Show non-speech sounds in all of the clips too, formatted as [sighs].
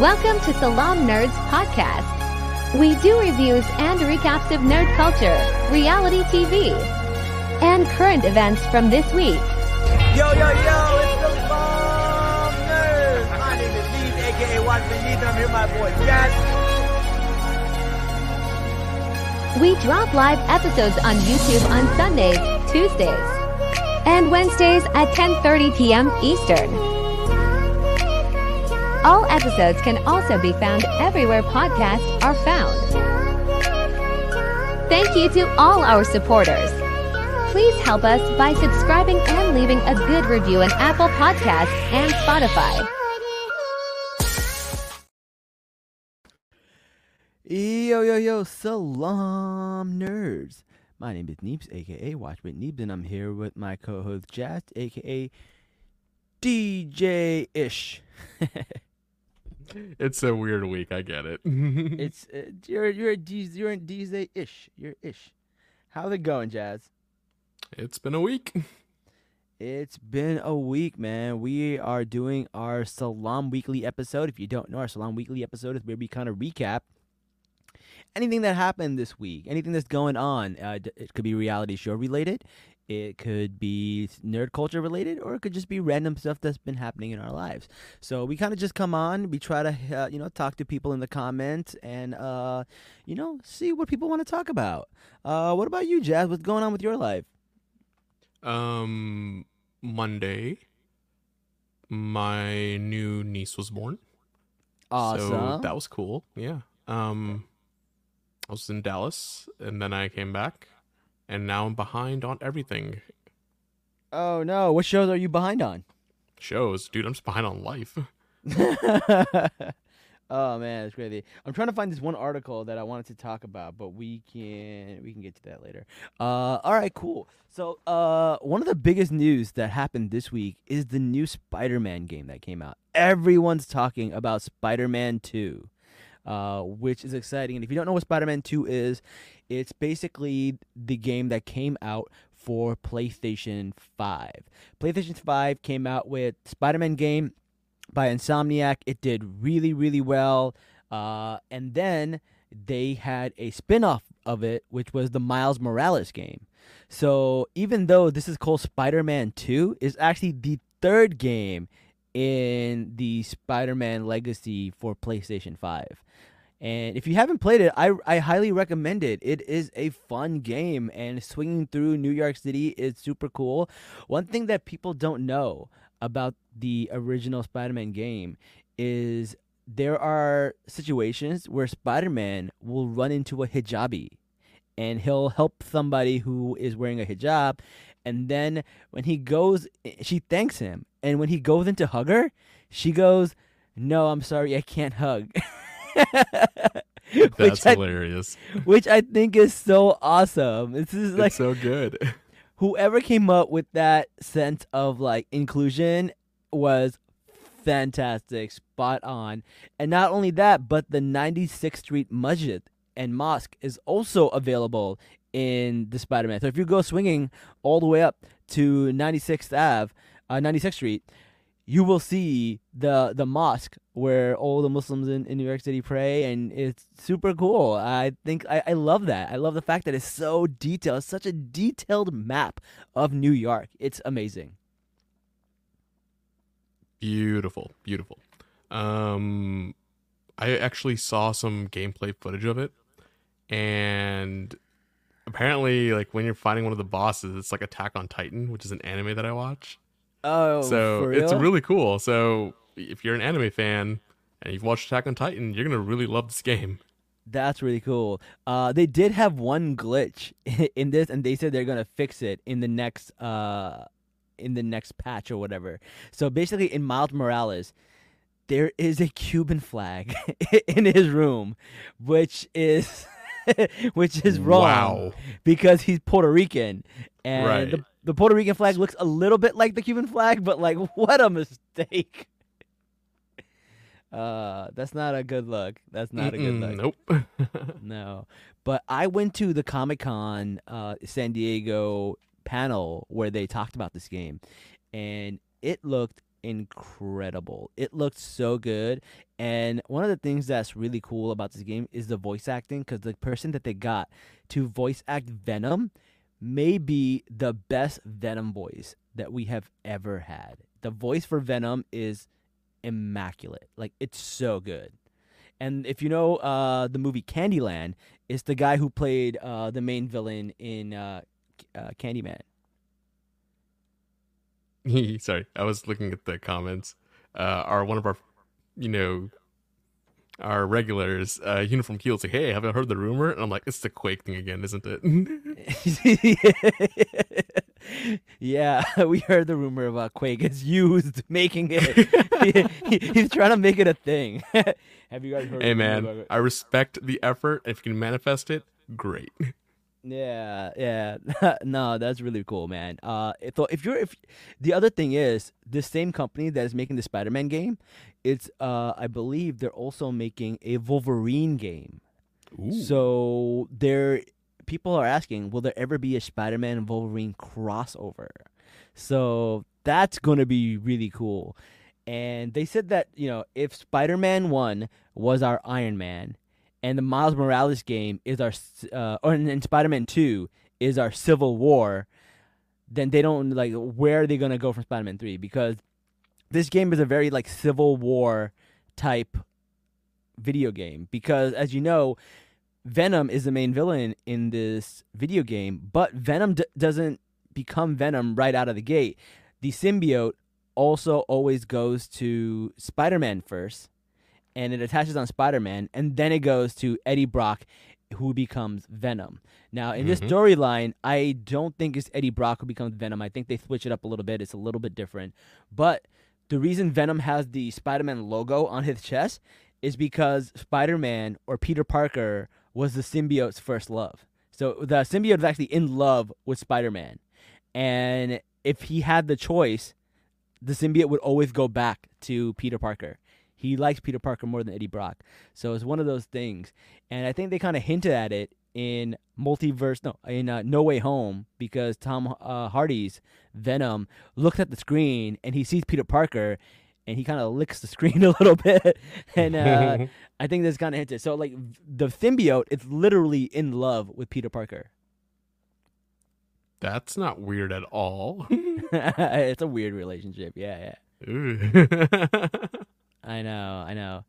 Welcome to Salaam Nerds Podcast. We do reviews and recaps of nerd culture, reality TV, and current events from this week. Yo, yo, yo, it's the Bomb Nerds. My name is Neves, aka Watchman Neves, and I'm here with my boy Jazz. We drop live episodes on YouTube on Sundays, Tuesdays, and Wednesdays at 10:30 p.m. Eastern. All episodes can also be found everywhere podcasts are found. Thank you to all our supporters. Please help us by subscribing and leaving a good review on Apple Podcasts and Spotify. Yo, yo, yo, salaam nerds. My name is Neeps, aka Watch Watchman Neebs, and I'm here with my co host Jazz, aka DJ Ish. [laughs] It's a weird week. I get it. [laughs] it's uh, you're you're a D, you're a DJ Ish. You're Ish. How's it going, Jazz? it's been a week. [laughs] It's been a week, man. We are doing our Salaam Weekly episode. If you don't know, our Salaam Weekly episode is where we kind of recap anything that happened this week, anything that's going on. Uh, it could be reality show related, it could be nerd culture related, or it could just be random stuff that's been happening in our lives. So we kind of just come on, we try to uh, you know talk to people in the comments, and uh, you know see what people want to talk about. Uh, what about you, Jazz? What's going on with your life? Um, Monday, my new niece was born. Awesome. So that was cool. Yeah. Um, I was in Dallas, and then I came back, and now I'm behind on everything. oh no, what shows are you behind on? Shows, dude. I'm just behind on life. [laughs] [laughs] oh man, it's crazy. I'm trying to find this one article that I wanted to talk about, but we can we can get to that later. Uh, all right, cool. So, uh, one of the biggest news that happened this week is the new Spider-Man game that came out. Everyone's talking about Spider-Man 2, uh, which is exciting. And if you don't know what Spider-Man 2 is, it's basically the game that came out for PlayStation 5. PlayStation 5 came out with Spider-Man game by Insomniac. It did really, really well. Uh, and then they had a spin off of it, which was the Miles Morales game. So even though this is called Spider Man 2, it's actually the third game in the Spider Man legacy for PlayStation 5. And if you haven't played it, I, I highly recommend it. It is a fun game, and swinging through New York City is super cool. One thing that people don't know about the original Spider Man game is there are situations where Spider Man will run into a hijabi and he'll help somebody who is wearing a hijab. And then when he goes, she thanks him. And when he goes in to hug her, she goes, No, I'm sorry, I can't hug. [laughs] That's which, I, hilarious. which I think is so awesome. This is like it's so good. whoever came up with that sense of like inclusion was fantastic, spot on. And not only that, but the 96th Street Masjid and Mosque is also available in the Spider-Man. So if you go swinging all the way up to 96th Ave, uh, 96th Street, you will see the the mosque where all the Muslims in, in New York City pray, and it's super cool. I think I, I love that. I love the fact that it's so detailed. It's such a detailed map of New York. It's amazing. Beautiful, beautiful. Um, I actually saw some gameplay footage of it, and apparently, like when you're fighting one of the bosses, it's like Attack on Titan, which is an anime that I watch. Oh, so it's real? really cool. So if you're an anime fan and you've watched Attack on Titan, you're gonna really love this game. That's really cool. Uh, they did have one glitch [laughs] in this, and they said they're gonna fix it in the next uh, in the next patch or whatever. So basically, in Miles Morales, there is a Cuban flag [laughs] in his room, which is [laughs] [laughs] which is wrong Wow. because he's Puerto Rican, and Right. the, the Puerto Rican flag looks a little bit like the Cuban flag, but like [laughs] what a mistake. Uh, that's not a good look. That's not a good Mm-mm, look. Nope. [laughs] No, but I went to the Comic Con uh, San Diego panel where they talked about this game, and it looked incredible. It looked so good. And one of the things that's really cool about this game is the voice acting because the person that they got to voice act Venom may be the best Venom voice that we have ever had. The voice for Venom is immaculate. Like it's so good. And if you know uh, the movie Candyland, it's the guy who played uh, the main villain in uh, uh, Candyman. [laughs] Sorry, I was looking at the comments. Uh, our one of our, you know, our regulars, uh, Uniform Keel's like, "Hey, haven't heard the rumor?" And I'm like, "It's the Quake thing again, isn't it?" [laughs] yeah, [laughs] we heard the rumor about Quake. It's used making it. He- he's trying to make it a thing. Have you guys heard? hey, man, I respect the effort. If you can manifest it, great. Yeah, yeah. [laughs] no, that's really cool, man. Uh, if- so if you're if the other thing is the same company that is making the Spider-Man game, it's uh I believe they're also making a Wolverine game. So there people are asking, will there ever be a Spider-Man and Wolverine crossover? So that's to be really cool. And they said that, you know, if Spider-Man 1 was our Iron Man and the Miles Morales game is our uh or and Spider-Man 2 is our Civil War, then they don't like where are they going to go from Spider-Man 3 because this game is a very like Civil War type video game because as you know Venom is the main villain in this video game, but Venom d- doesn't become Venom right out of the gate. The symbiote also always goes to Spider-Man first, and it attaches on Spider-Man, and then it goes to Eddie Brock, who becomes Venom. Now, in this Mhm. storyline, I don't think it's Eddie Brock who becomes Venom. I think they switch it up a little bit. It's a little bit different, but the reason Venom has the Spider-Man logo on his chest is because Spider-Man or Peter Parker was the symbiote's first love. So the symbiote is actually in love with Spider-Man. And if he had the choice, the symbiote would always go back to Peter Parker. He likes Peter Parker more than Eddie Brock. So it's one of those things. And I think they kind of hinted at it in multiverse no in uh, no way home because tom uh, hardy's venom looks at the screen and he sees peter parker and he kind of licks the [laughs] screen a little bit and uh, [laughs] I think that's kind of hinted. So like the symbiote is literally in love with Peter Parker. That's not weird at all. [laughs] it's a weird relationship. Yeah, yeah. I know, I know.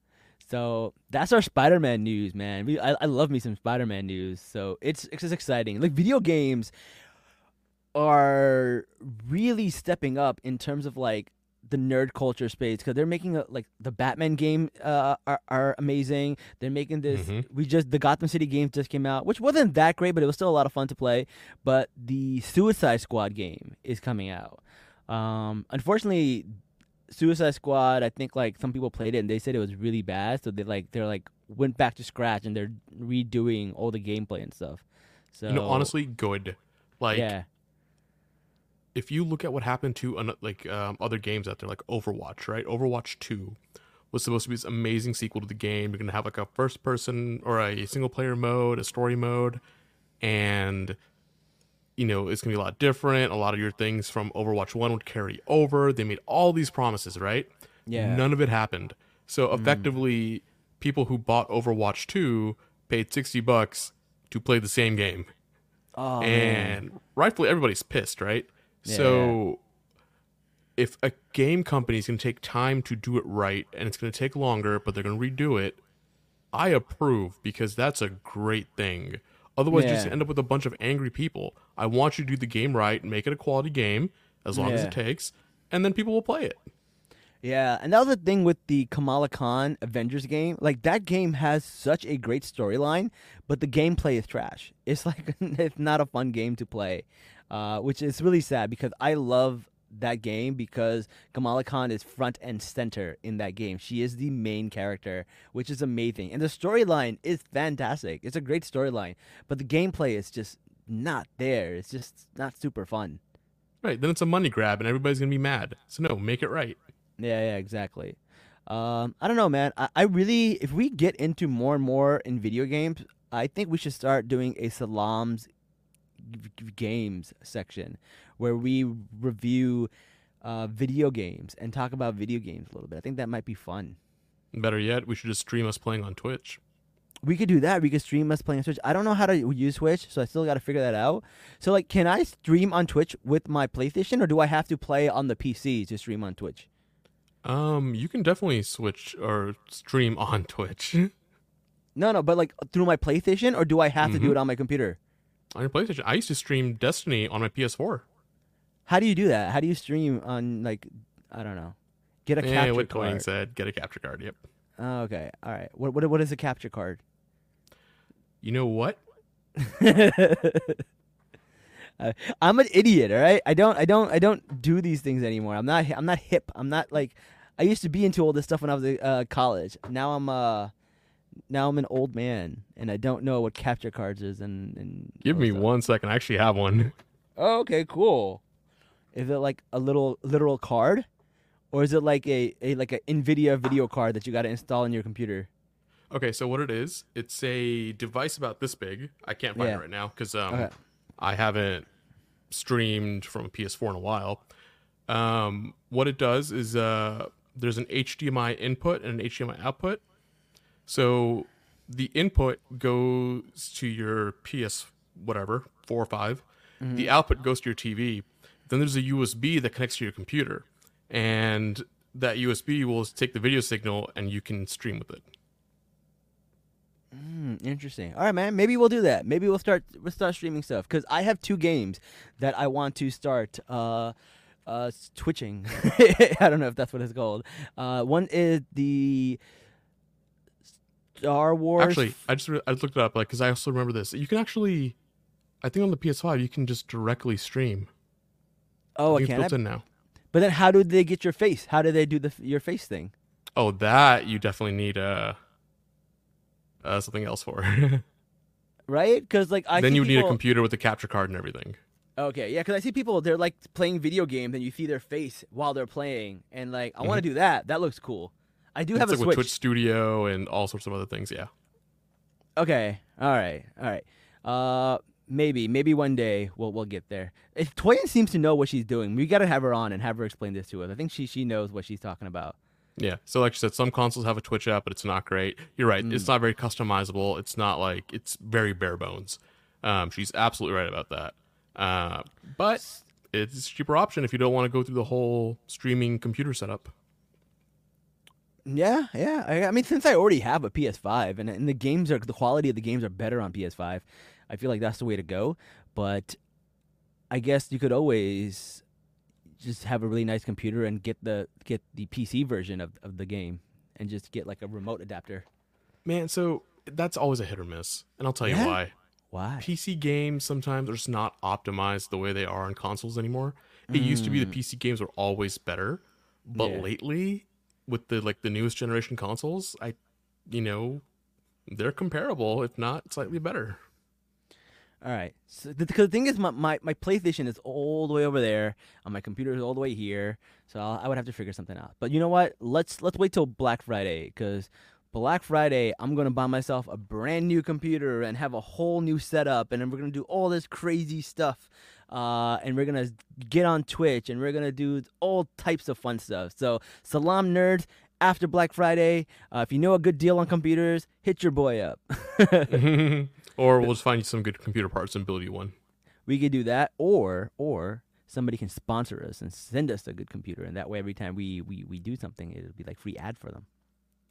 So that's our Spider-Man news, man. We, I, I love me some Spider-Man news. So it's it's just exciting. Like video games are really stepping up in terms of like the nerd culture space because they're making a, like the Batman game uh, are are amazing. They're making this. Mhm. We just the Gotham City game just came out, which wasn't that great, but it was still a lot of fun to play. But the Suicide Squad game is coming out. Um, unfortunately, Suicide Squad, I think like some people played it and they said it was really bad, so they like they're like went back to scratch and they're redoing all the gameplay and stuff. So you know, honestly, good. Like, yeah, if you look at what happened to like um, other games out there, like Overwatch, right? Overwatch Two was supposed to be this amazing sequel to the game. You're gonna have like a first person or a single player mode, a story mode, and you know it's gonna be a lot different. A lot of your things from Overwatch One would carry over. They made all these promises, right? yeah, None of it happened. So mm. effectively, people who bought Overwatch Two paid sixty bucks to play the same game oh, man. and rightfully everybody's pissed, right? Yeah. So if a game company is going to take time to do it right and it's going to take longer, but they're going to redo it, I approve because that's a great thing. Otherwise, you just end up with a bunch of angry people. I want you to do the game right and make it a quality game as long as it takes, and then people will play it. Yeah, and that was the thing with the Kamala Khan Avengers game. Like that game has such a great storyline, but the gameplay is trash. It's like [laughs] it's not a fun game to play, uh, which is really sad because I love that game because Kamala Khan is front and center in that game. She is the main character, which is amazing, and the storyline is fantastic. It's a great storyline, but the gameplay is just not there. It's just not super fun. Right. Then it's a money grab and everybody's going to be mad. So, no, make it right. Yeah, yeah, exactly. Um, I don't know, man. I, I really, if we get into more and more in video games, I think we should start doing a Salaam's games section where we review uh, video games and talk about video games a little bit. I think that might be fun. Better yet, we should just stream us playing on Twitch. We could do that. We could stream us playing Switch. I don't know how to use Twitch, so I still got to figure that out. So, like, can I stream on Twitch with my PlayStation, or do I have to play on the PC to stream on Twitch? Um, you can definitely switch or stream [laughs] on Twitch No, no, but like through my PlayStation, or do I have to do Mhm. it on my computer? On your PlayStation. I used to stream Destiny on my PS4. How do you do that? How do you stream on like I don't know? Get a Yeah, capture what card. said, get a capture card. Yep. Oh, okay, all right. What what what is a capture card? You know what? [laughs] Uh, I'm an idiot, all right. I don't I don't I don't do these things anymore. I'm not I'm not hip. I'm not like I used to be into all this stuff when I was in uh, college. Now I'm uh now I'm an old man and I don't know what capture cards is and, and Give me stuff. one second. I actually have one. Oh, okay, cool. Is it like a little literal card, or is it like a, a like a Nvidia video card that you got to install in your computer? Okay, so what it is, it's a device about this big. I can't find Yeah. it right now because um, Okay. I haven't streamed from a PS4 in a while. Um, what it does is uh, there's an HDMI input and an HDMI output. So the input goes to your PS whatever four or 5 The output goes to your TV. Then there's a USB that connects to your computer, and that USB will take the video signal and you can stream with it. Hmm, interesting. All right, man. Maybe we'll do that. Maybe we'll start we'll start streaming stuff because I have two games that I want to start uh, uh, twitching. [laughs] I don't know if that's what it's called. Uh, one is the Star Wars. Actually, I just re- I looked it up like because I also remember this. You can actually, I think on the PS5 you can just directly stream. Oh, I it's can't. built in now. But then, how do they get your face? How do they do the your face thing? Oh, that you definitely need uh, uh something else for. [laughs] Right? Because like I then you would need a computer with a capture card and everything. Okay, yeah, because I see people they're like playing video games and you see their face while they're playing, and like I want Mm-hmm. to do that. That looks cool. I do have it's a like with Twitch Studio and all sorts of other things. Yeah. Okay, all right, all right. Uh, maybe, maybe one day we'll we'll get there. If Toyin seems to know what she's doing, we gotta have her on and have her explain this to us. I think she she knows what she's talking about. Yeah. So like I said, some consoles have a Twitch app, but it's not great. You're right. Mm. It's not very customizable. It's not like it's very bare bones. Um, she's absolutely right about that. Uh, but it's a cheaper option if you don't want to go through the whole streaming computer setup. Yeah, yeah. I, I mean, since I already have a PS5 and, and the games are the quality of the games are better on PS5, I feel like that's the way to go. But I guess you could always just have a really nice computer and get the get the PC version of, of the game and just get like a remote adapter. Man, so that's always a hit or miss, and I'll tell you why. Why? PC games sometimes are just not optimized the way they are on consoles anymore. It used to be the PC games were always better, but Mm. Yeah. lately with the like the newest generation consoles, I you know, they're comparable if not slightly better. All right. So the, the thing is, my, my, my PlayStation is all the way over there, and my computer is all the way here. So I'll, I would have to figure something out. But you know what? Let's let's wait till Black Friday, because Black Friday, I'm gonna buy myself a brand new computer and have a whole new setup, and then we're gonna do all this crazy stuff. Uh, and we're gonna get on Twitch, and we're gonna do all types of fun stuff. So, Salaam nerds. After Black Friday, uh, if you know a good deal on computers, hit your boy up. [laughs] [laughs] [laughs] or we'll just find you some good computer parts and build you one. we could do that or or somebody can sponsor us and send us a good computer, and that way every time we we we do something, it'll be like free ad for them.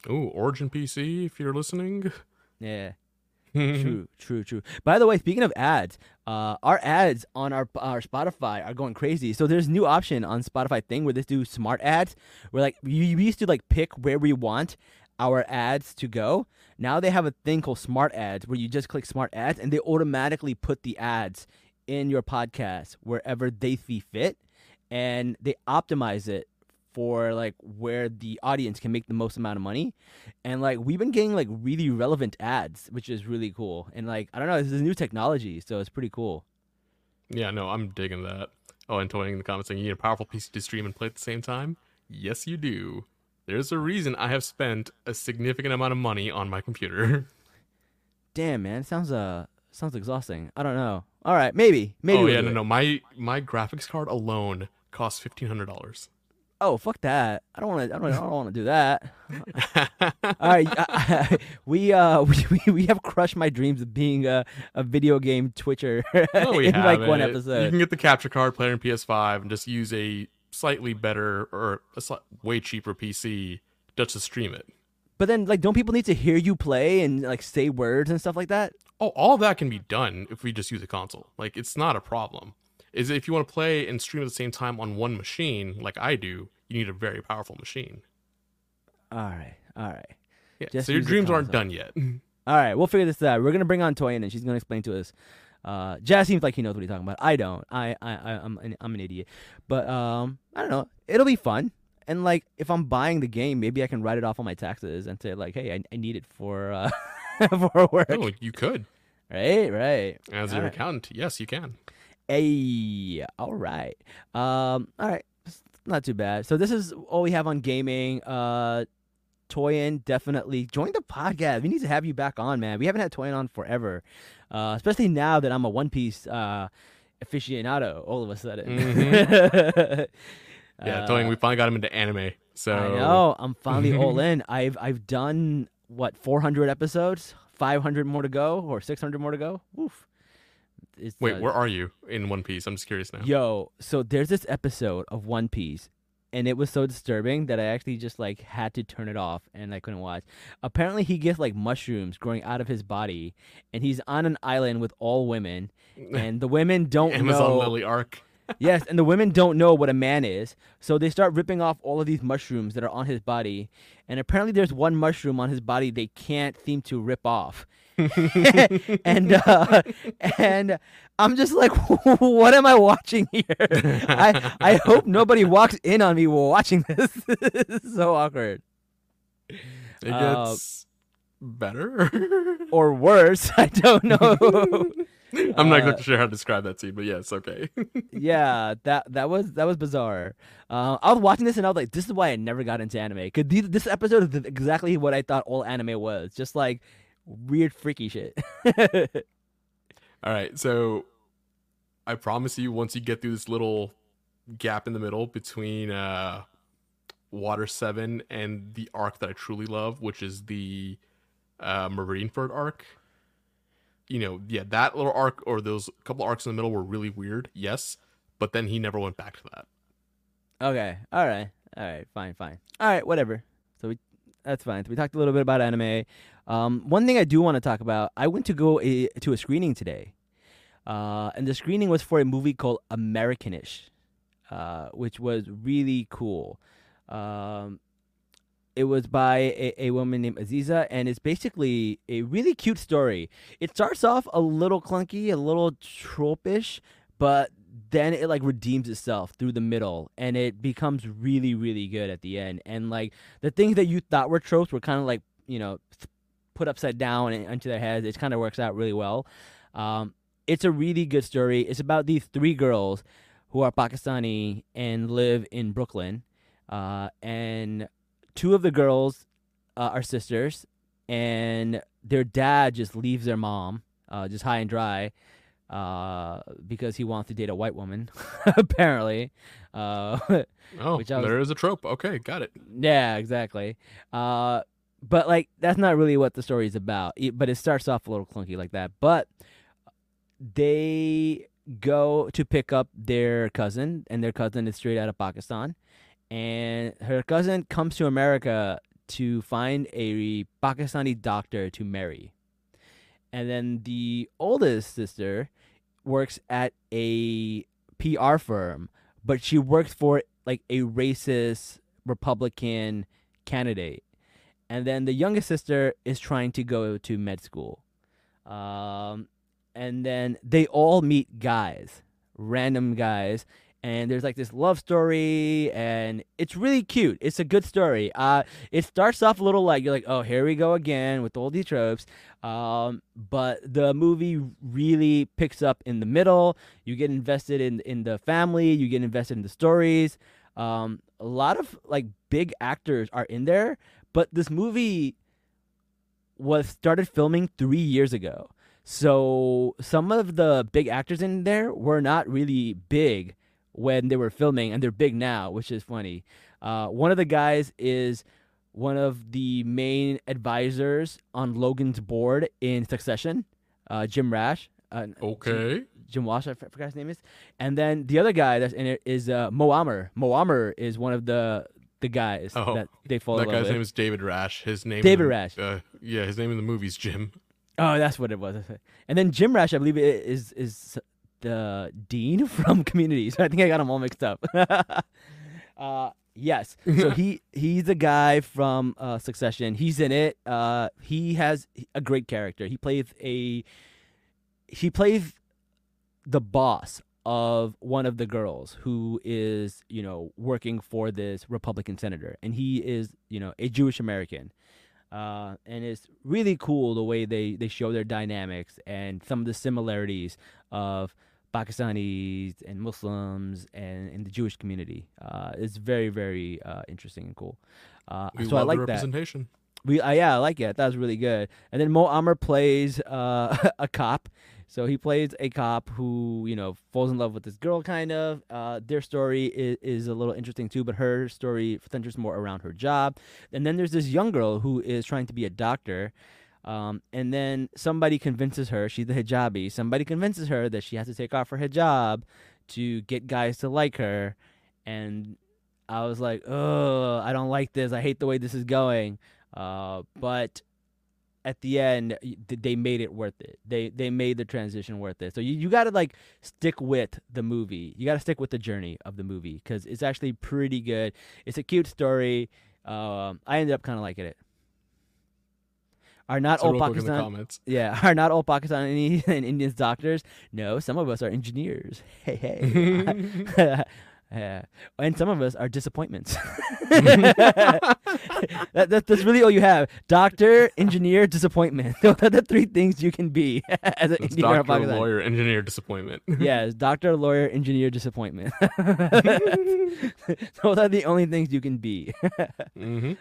Ooh, Origin PC, if you're listening. Yeah. [laughs] true, true, true. By the way, speaking of ads, uh, our ads on our our Spotify are going crazy. So there's new option on Spotify thing where they do smart ads. Where like we we used to like pick where we want our ads to go. Now they have a thing called smart ads where you just click smart ads and they automatically put the ads in your podcast wherever they see fit, and they optimize it for like where the audience can make the most amount of money and like we've been getting like really relevant ads which is really cool and like i don't know this is new technology so it's pretty cool Yeah, no, I'm digging that. Oh, and Toyin in the comments saying you need a powerful PC to stream and play at the same time. Yes, you do. There's a reason I have spent a significant amount of money on my computer. [laughs] damn man sounds uh sounds exhausting i don't know all right maybe maybe oh we'll yeah, no, it. no. My my graphics card alone costs fifteen hundred dollars. oh fuck that i don't want to i don't, I don't want to do that [laughs] all right I, [laughs] we uh we, we, have crushed my dreams of being a, a video game twitcher No, we in like haven't. one episode. You can get the capture card player in PS5 and just use a slightly better or a sli- way cheaper PC just to stream it. but then like don't people need to hear you play and like say words and stuff like that Oh, all that can be done if we just use a console. Like it's not a problem. Is if you want to play and stream at the same time on one machine, like I do, you need a very powerful machine. all right all right Yeah. Just so your dreams aren't done yet. [laughs] All right, we'll figure this out. We're gonna bring on Toyin, and she's gonna explain to us. Uh, Jazz seems like he knows what he's talking about. I don't. I, I, I'm, an, I'm an idiot. But um, I don't know. It'll be fun. And like, if I'm buying the game, maybe I can write it off on my taxes and say like, hey, I, I need it for uh, [laughs] for work. no, you could. Right, right. As All your right. accountant, yes, you can. Hey, all right. Um, all right. It's not too bad. So this is all we have on gaming. Uh, Toyin definitely join the podcast. We need to have you back on, man. We haven't had Toyin on forever, uh, especially now that I'm a One Piece uh, aficionado. All of a sudden. [laughs] Yeah, Uh, Toyin, we finally got him into anime. So I know. I'm finally all [laughs] in. I've I've done what 400 episodes, 500 more to go, or 600 more to go. Woof. It's, Wait, uh, where are you in One Piece? I'm just curious now. Yo, so there's this episode of One Piece, and it was so disturbing that I actually just like had to turn it off and I couldn't watch. Apparently, he gets like mushrooms growing out of his body, and he's on an island with all women, [laughs] and the women don't Amazon know. Lily arc. Yes, and the women don't know what a man is, so they start ripping off all of these mushrooms that are on his body, and apparently there's one mushroom on his body they can't seem to rip off. [laughs] and uh, and I'm just like, [laughs] what am I watching here? I I hope nobody walks in on me while watching this. [laughs] this is so awkward. It Uh, gets better. Or worse, I don't know. [laughs] I'm not uh, exactly sure how to describe that scene, but yes, okay. [laughs] yeah, that that was that was bizarre. Uh, I was watching this and I was like, this is why I never got into anime. Cause these, this episode is exactly what I thought all anime was, just like weird freaky shit. [laughs] All right, so I promise you, once you get through this little gap in the middle between uh, Water Seven and the arc that I truly love, which is the uh, Marineford arc. You know, yeah, that little arc or those couple arcs in the middle were really weird. Yes, but then he never went back to that. okay, all right, all right, fine, fine, all right, whatever. So we that's fine. So we talked a little bit about anime. Um, one thing I do want to talk about, I went to go a, to a screening today, uh, and the screening was for a movie called Americanish, uh, which was really cool. Um, it was by a, a woman named Aziza, and it's basically a really cute story. It starts off a little clunky, a little tropish, but then it like redeems itself through the middle, and it becomes really, really good at the end. And like the things that you thought were tropes were kind of like you know put upside down and into their heads. It kind of works out really well. Um, it's a really good story. It's about these three girls who are Pakistani and live in Brooklyn, uh, and two of the girls uh, are sisters, and their dad just leaves their mom uh, just high and dry uh, because he wants to date a white woman, [laughs] apparently. Uh, [laughs] Oh, was- there is a trope. Okay, got it. yeah, exactly. Uh, but like that's not really what the story is about. It- but it starts off a little clunky like that. But they go to pick up their cousin, and their cousin is straight out of Pakistan. And her cousin comes to America to find a Pakistani doctor to marry. And then the oldest sister works at a PR firm, but she works for like a racist Republican candidate. And then the youngest sister is trying to go to med school. Um, and then they all meet guys, random guys, and there's like this love story and it's really cute. It's a good story. Uh it starts off a little like you're like oh here we go again with all these tropes. Um but the movie really picks up in the middle. You get invested in in the family. You get invested in the stories. Um a lot of like big actors are in there but this movie was started filming three years ago. So some of the big actors in there were not really big when they were filming, and they're big now, which is funny. Uh, one of the guys is one of the main advisors on Logan's board in Succession, uh, Jim Rash. Uh, Okay. Jim, Jim Walsh, I forgot his name is. And then the other guy that's in it is uh, Mo Amer. Mo Amer is one of the the guys Oh, that they follow. That guy's with. name is David Rasche. His name. David the- Rasche. Uh, yeah, his name in the movie's Jim. Oh, that's what it was. And then Jim Rash, I believe, is is the dean [laughs] from Community. So I think I got them all mixed up. [laughs] uh, yes. So [laughs] he he's a guy from uh, Succession. He's in it. Uh, he has a great character. He plays a he plays the boss of one of the girls who is you know working for this Republican senator, and he is you know a Jewish American. Uh, and it's really cool the way they, they show their dynamics and some of the similarities of Pakistanis and Muslims and in the Jewish community. Uh, it's very very uh, interesting and cool. Uh, We so I love like the that. representation. We uh, yeah, I like it. That was really good. And then Mo Amer plays uh, [laughs] a cop. So he plays a cop who you know falls in love with this girl, kind of. Uh, their story is, is a little interesting too, but her story centers more around her job. And then there's this young girl who is trying to be a doctor. Um, and then somebody convinces her she's the hijabi. Somebody convinces her that she has to take off her hijab to get guys to like her. And I was like, oh, I don't like this. I hate the way this is going. Uh, but at the end, they made it worth it. They they made the transition worth it. So you, you got to like stick with the movie. You got to stick with the journey of the movie because it's actually pretty good. It's a cute story. Um, I ended up kind of liking it. Are not So all Pakistan? [laughs] Yeah, are not all Pakistani [laughs] and Indians doctors? No, some of us are engineers. [laughs] Hey, hey. yeah. And some of us are disappointments. that, that, that's really all you have. Doctor, engineer, disappointment. Those are the three things you can be as an That's Indian or doctor, lawyer, engineer, disappointment. Yes, doctor, lawyer, engineer, disappointment. Those are the only things you can be. hmm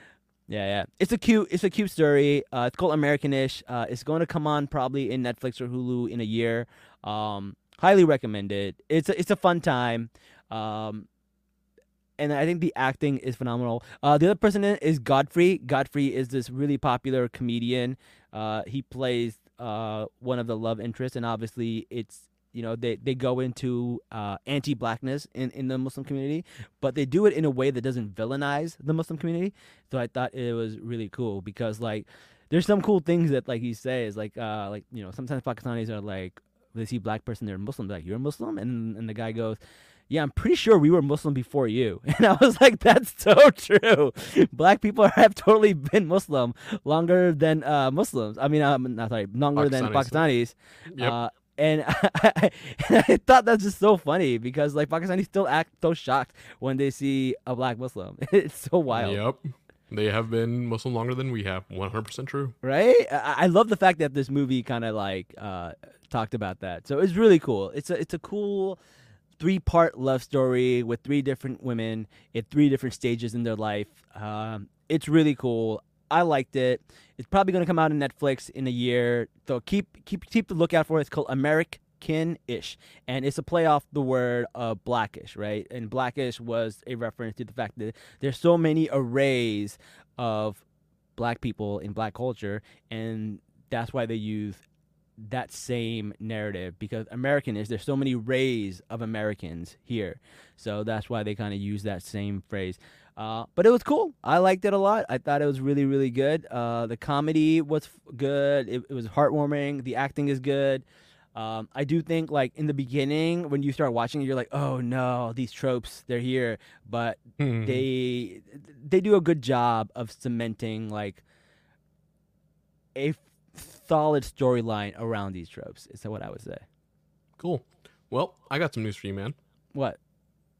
Yeah, yeah. It's a cute it's a cute story. Uh, it's called Americanish. Uh, it's going to come on probably in Netflix or Hulu in a year. Um, highly recommended. It's a, it's a fun time. Um, and I think the acting is phenomenal. Uh, the other person it is Godfrey. Godfrey is this really popular comedian. Uh, he plays uh, one of the love interests, and obviously it's you know they, they go into uh, anti-blackness in, in the Muslim community, but they do it in a way that doesn't villainize the Muslim community. So I thought it was really cool because like there's some cool things that like he says like uh like you know sometimes Pakistanis are like they see black person they're Muslim they're like you're a Muslim and and the guy goes yeah I'm pretty sure we were Muslim before you [laughs] and I was like that's so true black people [laughs] have totally been Muslim longer than uh Muslims I mean um not sorry longer than Pakistanis. Pakistanis Yep. uh, and I, [laughs] I thought that's just so funny because like Pakistanis still act so shocked when they see a black Muslim. [laughs] It's so wild, Yep. They have been Muslim longer than we have. 100% true. right? I, I love the fact that this movie kind of like uh, talked about that. So it's really cool. It's a it's a cool three part love story with three different women at three different stages in their life. Um, it's really cool. I liked it. It's probably going to come out on Netflix in a year. So keep keep keep the lookout for it. It's called American-ish, and it's a play off the word uh, blackish, right? And blackish was a reference to the fact that there's so many arrays of black people in black culture, and that's why they use that same narrative because American is there's so many rays of Americans here, so that's why they kind of use that same phrase. Uh, but it was cool. I liked it a lot. I thought it was really, really good. Uh, the comedy was f- good. It, it was heartwarming. The acting is good. Um, I do think like in the beginning when you start watching it, you're like, oh no, these tropes they're here, but Hmm. they they do a good job of cementing like a f- solid storyline around these tropes. Is what I would say. Cool. Well, I got some news for you, man. What?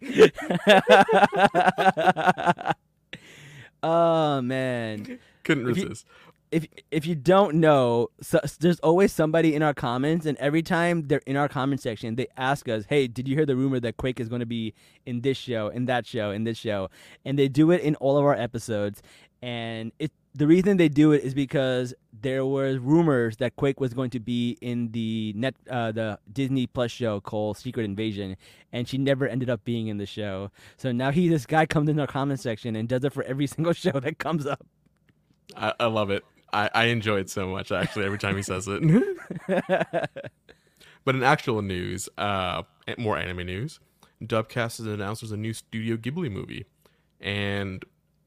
[laughs] oh man. Couldn't If you- resist. if if you don't know, so, there's always somebody in our comments, and every time they're in our comment section, they ask us, "Hey, did you hear the rumor that Quake is going to be in this show, in that show, in this show?" And they do it in all of our episodes, and it the reason they do it is because there was rumors that Quake was going to be in the net uh, the Disney Plus show called Secret Invasion, and she never ended up being in the show. So now he this guy comes in our comment section and does it for every [laughs] single show that comes up. I, I love it. I, I enjoy it so much, actually, every time he says it. [laughs] but in actual news, uh, more anime news, Dubcast has announced there's a new Studio Ghibli movie. And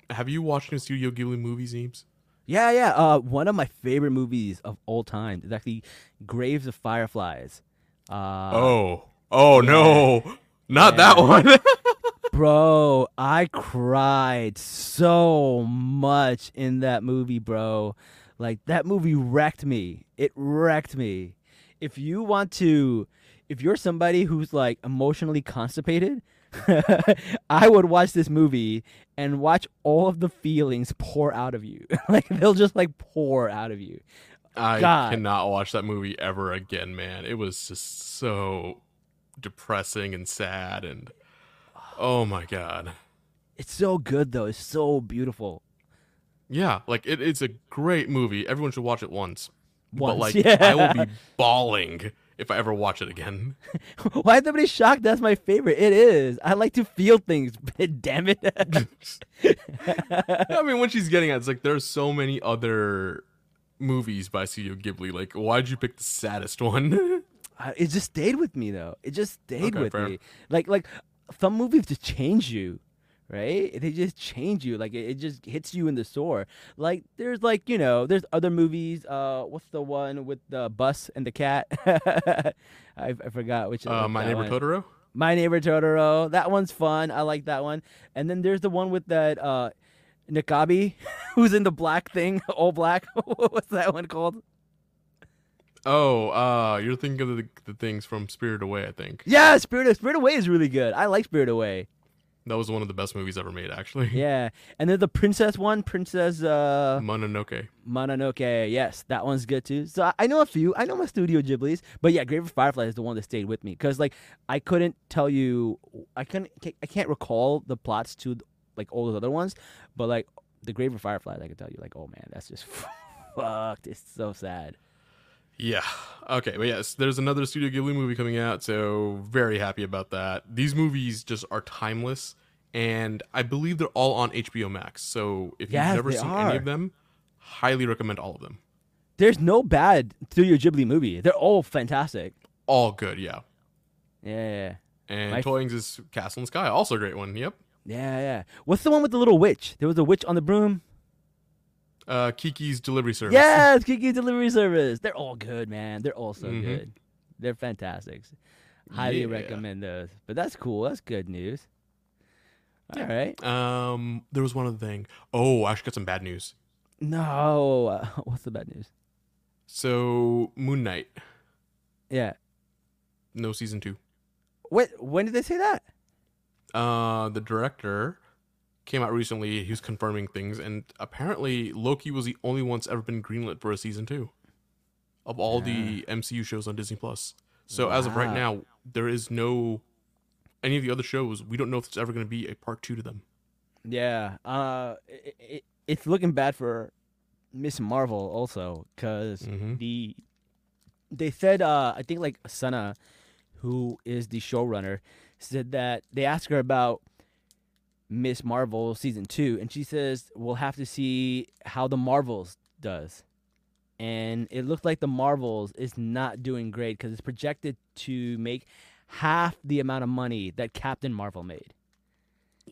have you watched any Studio Ghibli movies, Eames? Yeah, yeah. Uh, one of my favorite movies of all time is actually Graves of Fireflies. Uh, oh. Oh, no. Not that one. [laughs] bro, I cried so much in that movie, bro. Like that movie wrecked me. It wrecked me. If you want to, if you're somebody who's like emotionally constipated, [laughs] I would watch this movie and watch all of the feelings pour out of you. [laughs] like they'll just like pour out of you. I God. cannot watch that movie ever again, man. It was just so depressing and sad and oh my god. It's so good though. It's so beautiful. Yeah, like it, it's a great movie. Everyone should watch it once. But Once, like [laughs] yeah. I will be bawling if I ever watch it again. [laughs] Why is everybody shocked? That's my favorite. It is. I like to feel things. [laughs] Damn it. [laughs] I mean, what she's getting at is like there's so many other movies by Studio Ghibli. Like, why'd you pick the saddest one? I- uh, it just stayed with me though. It just stayed Okay, with fair. me. Like like some movies just change you, right? They just change you. Like it, it just hits you in the sore. Like there's like you know there's other movies. Uh, what's the one with the bus and the cat? [laughs] I, I forgot which. uh, My Neighbor one. Totoro. My Neighbor Totoro. That one's fun. I like that one. And then there's the one with that uh, Nakabi, [laughs] who's in the black thing, [laughs] all black. What's that one called? Oh, uh, you're thinking of the, the things from Spirit Away. I think Yeah, Spirit Spirit Away is really good. I like Spirit Away. That was one of the best movies ever made, actually. [laughs] Yeah, and then the princess one, Princess uh, Mononoke. Mononoke. Yes, that one's good too. So I, know a few. I know my Studio Ghiblis, but yeah, Grave of Firefly is the one that stayed with me because like I couldn't tell you, I couldn't, I can't recall the plots to like all those other ones, but like the Grave of Fireflies, I can tell you like, oh man, that's just [laughs] fucked. It's so sad. Yeah. Okay, but yes, there's another Studio Ghibli movie coming out, so very happy about that. These movies just are timeless, and I believe they're all on HBO Max. So if Yes, you've never seen are. any of them, highly recommend all of them. There's no bad Studio Ghibli movie. They're all fantastic. All good, yeah. Yeah. Yeah. And My- Toyin's is Castle in the Sky, also a great one. Yep. Yeah, yeah. What's the one with the little witch? There was a witch on the broom. Uh, Kiki's delivery service. Yes, Kiki's Delivery Service. They're all good, man. They're all so Mhm. good. They're fantastic. Highly Yeah. recommend those. But that's cool. That's good news. All right. Um, there was one other thing. Oh, I actually got some bad news. No. uh, [laughs] What's the bad news? So Moon Knight, Yeah. no season two. What? When did they say that? Uh, the director came out recently. He was confirming things, and apparently Loki was the only one that's ever been greenlit for a season two of all the MCU shows on Disney Plus. So as of right now, there is no any of the other shows. We don't know if it's ever going to be a part two to them. Yeah. Uh, it, it, it's looking bad for Miss Marvel also because Mhm. the they said uh I think like Sana, who is the showrunner, said that they asked her about Miss Marvel season two, and she says we'll have to see how the Marvels does. And it looked like the Marvels is not doing great because it's projected to make half the amount of money that Captain Marvel made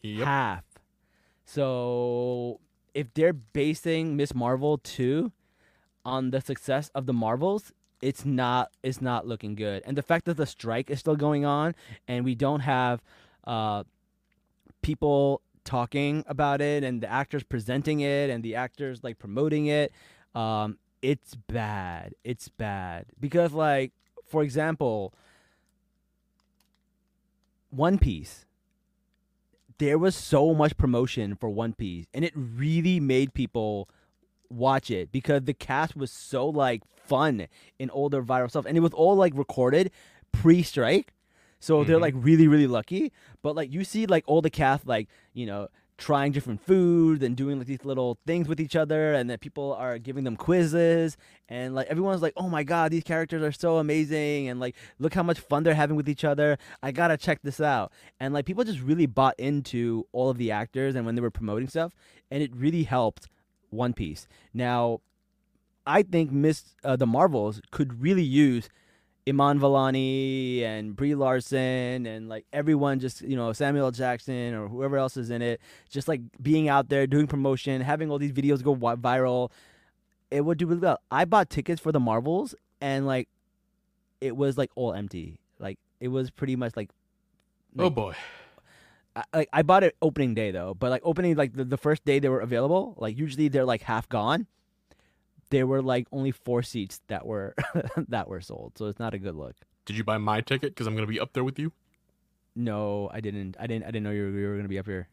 Yep. half. So if they're basing Miss Marvel 2 on the success of the Marvels, it's not it's not looking good. And the fact that the strike is still going on and we don't have uh people talking about it and the actors presenting it and the actors like promoting it um it's bad. It's bad because like for example One Piece there was so much promotion for One Piece, and it really made people watch it because the cast was so like fun in older viral stuff, and it was all like recorded pre-strike, so they're Mhm. like really really lucky. But like you see like all the cast like you know trying different foods and doing like these little things with each other, and then people are giving them quizzes, and like everyone's like, oh my god, these characters are so amazing, and like look how much fun they're having with each other. I gotta check this out and like people just really bought into all of the actors and when they were promoting stuff and it really helped one piece now i think miss uh, the marvels could really use iman vellani and brie larson and like everyone just you know samuel jackson or whoever else is in it just like being out there doing promotion having all these videos go viral. It would do really well. I bought tickets for the marvels and like it was like all empty. Like it was pretty much like Oh boy. I, like I bought it opening day though, but like opening like the, the first day they were available, like usually they're like half gone. There were like only four seats that were [laughs] that were sold, so it's not a good look. Did you buy my ticket? Because I'm going to be up there with you. No, I didn't. I didn't. I didn't know you were, you were gonna be up here.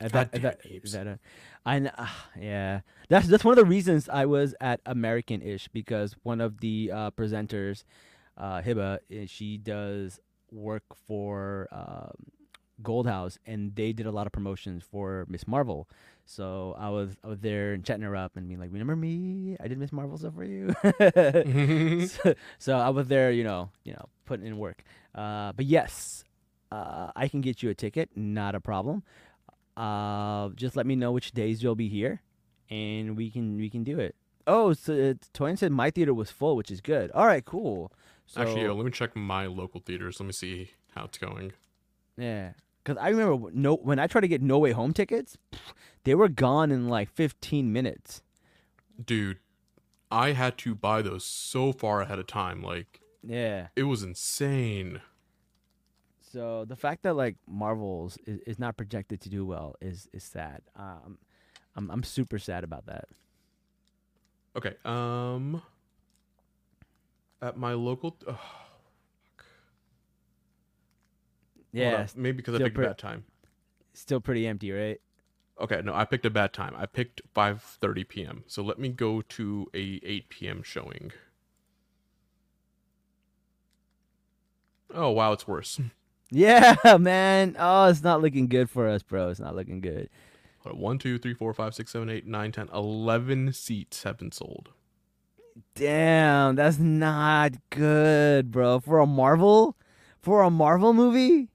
At God that, at that, that, I uh, yeah. That's that's one of the reasons I was at Americanish because one of the uh, presenters, uh, Hiba, eh, she does work for um, Gold House, and they did a lot of promotions for Miss Marvel. So I was I was there and chatting her up and being like, "Remember me? I did Miss Marvel stuff for you." [laughs] [laughs] so, so I was there, you know, you know, putting in work. Uh, but yes, uh, I can get you a ticket, not a problem. Uh, just let me know which days you'll be here, and we can we can do it. Oh, so uh, Toyin said my theater was full, which is good. All right, cool. So, Actually, yeah, let me check my local theaters. Let me see how it's going. Yeah, because I remember no when I tried to get No Way Home tickets, they were gone in like 15 minutes. Dude, I had to buy those so far ahead of time. Like, Yeah. it was insane. So the fact that like Marvels is, is not projected to do well is is sad. Um, I'm I'm super sad about that. Okay, um. At my local. Yeah, maybe because I picked pre- a bad time. still pretty empty, right? Okay, no, I picked a bad time. I picked 5:30 p.m. So let me go to a 8 p.m. showing. Oh wow, it's worse. [laughs] Yeah, man. Oh, it's not looking good for us, bro. It's not looking good. Hold on, 1, 2, 3, 4, 5, 6, 7, 8, 9, 10, 11 seats have been sold. Damn, that's not good, bro. For a Marvel, for a Marvel movie,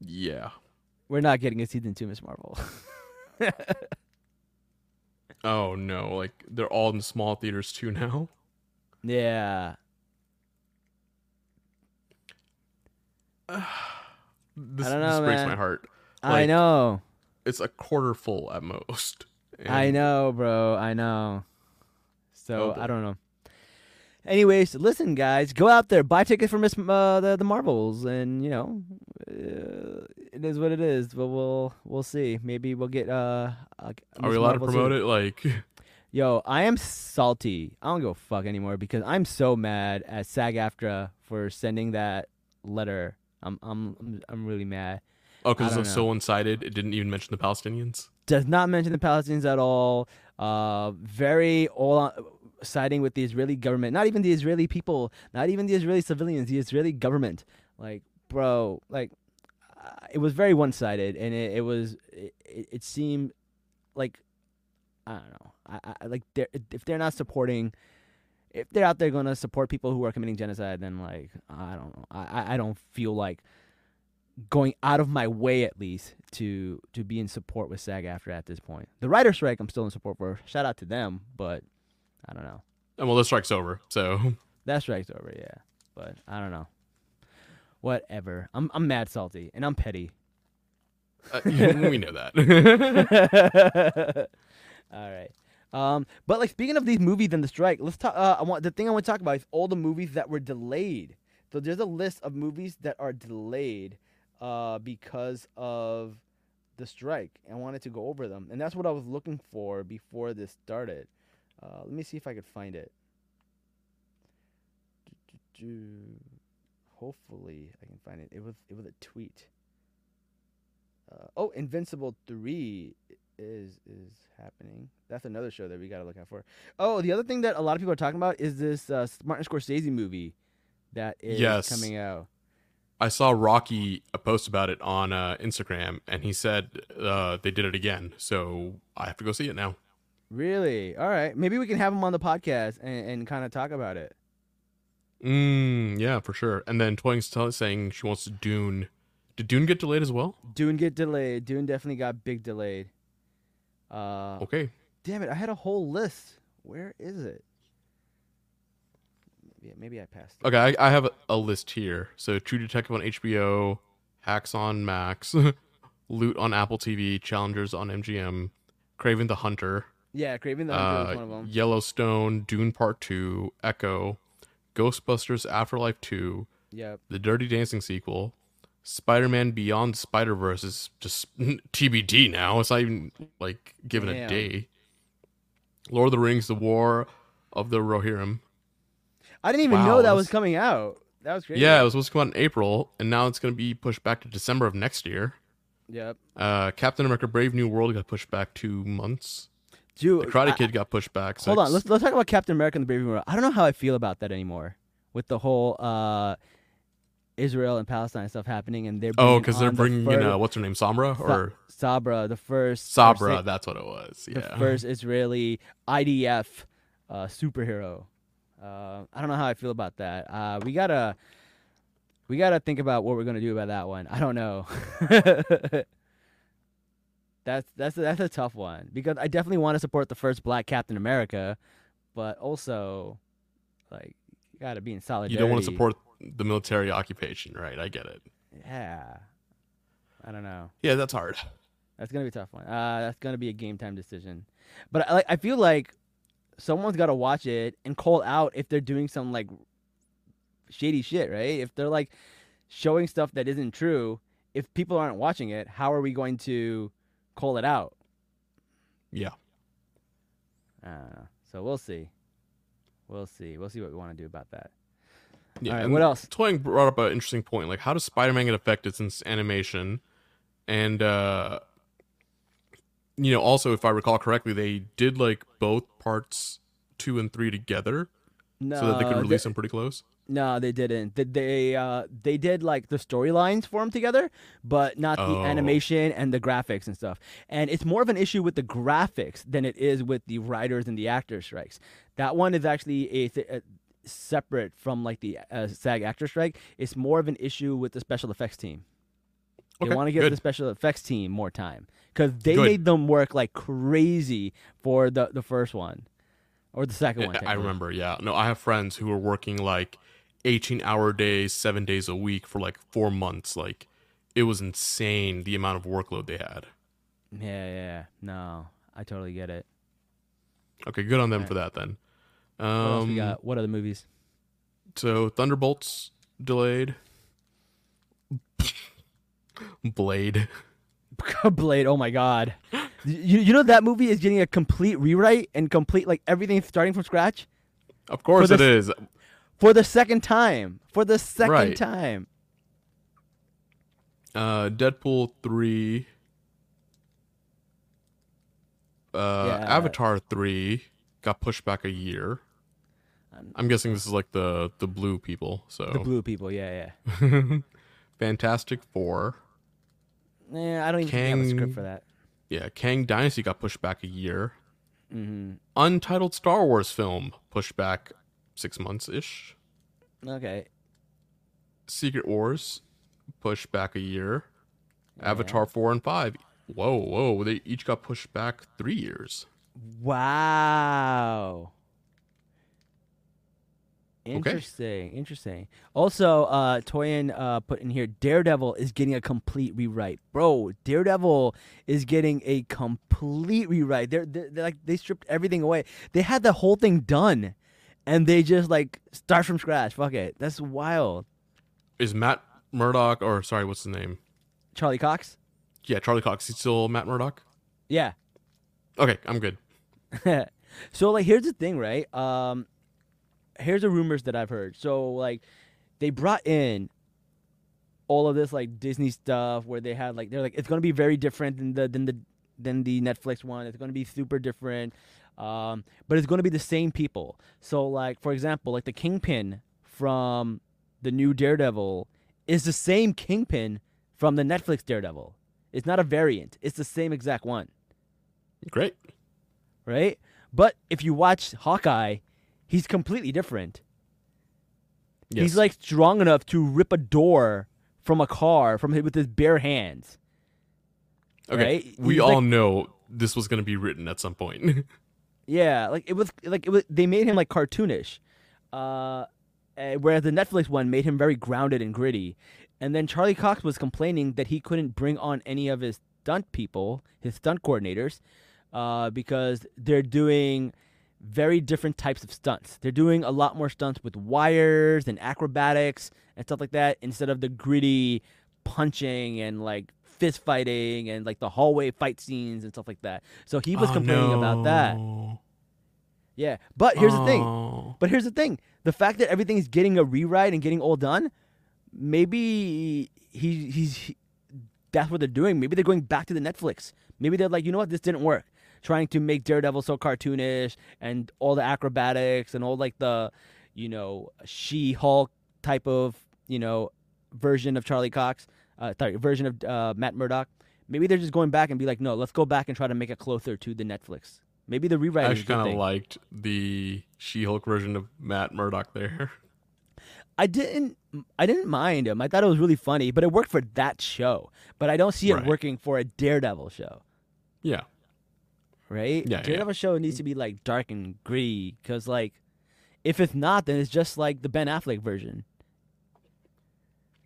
Yeah. we're not getting a season two, Miss Marvel. [laughs] Oh no, like they're all in small theaters too now. yeah. [sighs] This, I don't this know, breaks man. my heart. I know. It's a quarter full at most. I know, bro. I know. So Oh. I don't know. Anyways, listen, guys, go out there, buy tickets for Miss uh, the the Marvels, and you know, uh, it is what it is. But we'll we'll see. Maybe we'll get uh. uh Are we allowed to promote it? Like, [laughs] Yo, I am salty. I don't go fuck anymore because I'm so mad at SAG-AFTRA for sending that letter. I'm I'm I'm, really mad. oh, because it's so one-sided. It didn't even mention the Palestinians. does not mention the Palestinians at all. Uh, very all on, siding with the Israeli government. Not even the Israeli people. Not even the Israeli civilians. The Israeli government. Like, bro, like, uh, it was very one sided, and it, it was. It, it, seemed like I don't know. I, I like they're, if they're not supporting. If they're out there going to support people who are committing genocide, then like I don't know. I, I- I don't feel like going out of my way at least to to be in support with SAG-AFTRA at this point. The writer strike I'm still in support for. Shout out to them, but I don't know. And well, the strike's over. So [laughs] That strike's over, yeah. But I don't know. Whatever. I'm I'm mad salty and I'm petty. uh, we know that. [laughs] [laughs] all right. Um, but like speaking of these movies and the strike, let's talk. Uh, I want the thing I want to talk about is all the movies that were delayed. So there's a list of movies that are delayed, uh, because of the strike. I wanted to go over them, and that's what I was looking for before this started. Uh, let me see if I could find it. Hopefully, I can find it. It was it was a tweet. Uh, oh, Invincible three is is happening. That's another show that we gotta look out for. Oh, the other thing that a lot of people are talking about is this uh, Martin Scorsese movie that is Yes. coming out. I saw Rocky a post about it on uh, Instagram, and he said uh, they did it again. So I have to go see it now. Really? All right. Maybe we can have him on the podcast and, and kind of talk about it. Mm, yeah, for sure. And then Toyin's tell- saying she wants to Dune. Did Dune get delayed as well? Dune get delayed. Dune definitely got big delayed. Uh, Okay. damn it! I had a whole list. Where is it? Maybe, maybe I passed. It. Okay, I, I have a, a list here. So True Detective on HBO, Hacks on Max, [laughs] Loot on Apple TV, Challengers on MGM, Kraven the Hunter, Yeah, Kraven the Hunter was uh, one of them. Yellowstone, Dune Part 2, Echo, Ghostbusters Afterlife 2, Yep. the Dirty Dancing sequel, Spider Man Beyond Spider Verse is just [laughs] TBD now. It's not even like given a day. Lord of the Rings, The War of the Rohirrim. I didn't even Wow, know that was coming out. That was crazy. Yeah, it was supposed to come out in April, and now it's going to be pushed back to December of next year. Yep. Uh, Captain America: Brave New World got pushed back two months. Dude, The Karate I- Kid got pushed back. Hold on, let's let's talk about Captain America and the Brave New World. I don't know how I feel about that anymore, with the whole uh, Israel and Palestine stuff happening, and they're Oh, because they're bringing in uh, what's her name, Samra or Sabra, the first Sabra. first- That's what it was. the Yeah. first Israeli IDF uh, superhero. Uh, I don't know how I feel about that. Uh, we gotta we gotta think about what we're gonna do about that one. I don't know. [laughs] that's that's that's a tough one because I definitely want to support the first Black Captain America, but also like you gotta be in solidarity. you don't want to support the military occupation, right? I get it. Yeah, I don't know. Yeah, that's hard. That's gonna be a tough one. Uh, that's gonna be a game time decision. But I like, I feel like someone's got to watch it and call out if they're doing some like shady shit, right? If they're like showing stuff that isn't true, if people aren't watching it, how are we going to call it out? Yeah. I don't know. So we'll see. We'll see. We'll see what we want to do about that. Yeah. Right, and what else? Toyin brought up an interesting point. Like, how does Spider-Man get affected since animation? And uh you know, also if I recall correctly, they did like both parts two and three together, No, so that they could they- release them pretty close. No, they didn't. They they uh they did like the storylines for them together, but not the Oh. animation and the graphics and stuff. And it's more of an issue with the graphics than it is with the writers and the actor strikes. That one is actually a, th- a separate from like the uh, SAG actor strike. It's more of an issue with the special effects team. They Okay, want to give good. the special effects team more time because they Good. made them work like crazy for the the first one or the second one. I- I technically. remember, yeah. No, I have friends who were working like 18 hour days, seven days a week for like four months. Like, it was insane the amount of workload they had. Yeah, yeah. No, I totally get it. Okay, good on them Right. for that then. What Um, got? What other movies? So Thunderbolts delayed. Blade. [laughs] Blade. Oh my god. You, you know that movie is getting a complete rewrite and complete like everything starting from scratch Of course For it is. For the second time. For the second Right. time. Uh, Deadpool three. Uh, Yeah. Avatar three got pushed back a year. I'm guessing this is like the the blue people. So The blue people. Yeah, yeah. [laughs] Fantastic Four. Yeah, I don't even I have a script for that. Yeah, Kang Dynasty got pushed back a year. hmm Untitled Star Wars film pushed back six months ish. Okay. Secret Wars pushed back a year. Avatar four and five. Whoa, whoa! They each got pushed back three years. Wow. Interesting, interesting. Also, uh, Toyin uh, put in here, Daredevil is getting a complete rewrite, bro. Daredevil is getting a complete rewrite. They're, they're, they're like they stripped everything away. They had the whole thing done, and they just like start from scratch. Fuck it, that's wild. Is Matt Murdock or sorry, what's the name? Charlie Cox. Yeah, Charlie Cox. He's still Matt Murdock. Yeah. Okay, I'm good. [laughs] so like here's the thing, right? Um here's the rumors that I've heard. So like they brought in all of this like Disney stuff where they had like they're like it's gonna be very different than the than the than the Netflix one. It's gonna be super different. Um, but it's gonna be the same people. So like for example, like the Kingpin from the new Daredevil is the same Kingpin from the Netflix Daredevil. It's not a variant. It's the same exact one Great. right? But if you watch Hawkeye, he's completely different. Yes. He's like strong enough to rip a door from a car from with his bare hands. okay. right? We He's all like- know this was going to be written at some point. [laughs] Yeah, like it was like it was. They made him like cartoonish, uh, eh, whereas the Netflix one made him very grounded and gritty. And then Charlie Cox was complaining that he couldn't bring on any of his stunt people, his stunt coordinators, uh, because they're doing very different types of stunts. They're doing a lot more stunts with wires and acrobatics and stuff like that instead of the gritty punching and like fist fighting and like the hallway fight scenes and stuff like that. So he was Oh, complaining about that. Yeah, but here's the thing. Oh. But here's the thing: the fact that everything's getting a rewrite and getting all done, maybe he he's he, that's what they're doing. Maybe they're going back to the Netflix. Maybe they're like, you know what, this didn't work. Trying to make Daredevil so cartoonish and all the acrobatics and all like the, you know, She-Hulk type of you know version of Charlie Cox, uh, sorry, version of uh, Matt Murdock. Maybe they're just going back and be like, no, let's go back and try to make it closer to the Netflix. Maybe the rewrite a actually kind of liked the She-Hulk version of Matt Murdock there. [laughs] I didn't I didn't mind him. I thought it was really funny, but it worked for that show. But I don't see it Right. working for a Daredevil show, Yeah. right? Yeah, yeah. Daredevil show needs to be like dark and gritty cuz like if it's not then it's just like the Ben Affleck version.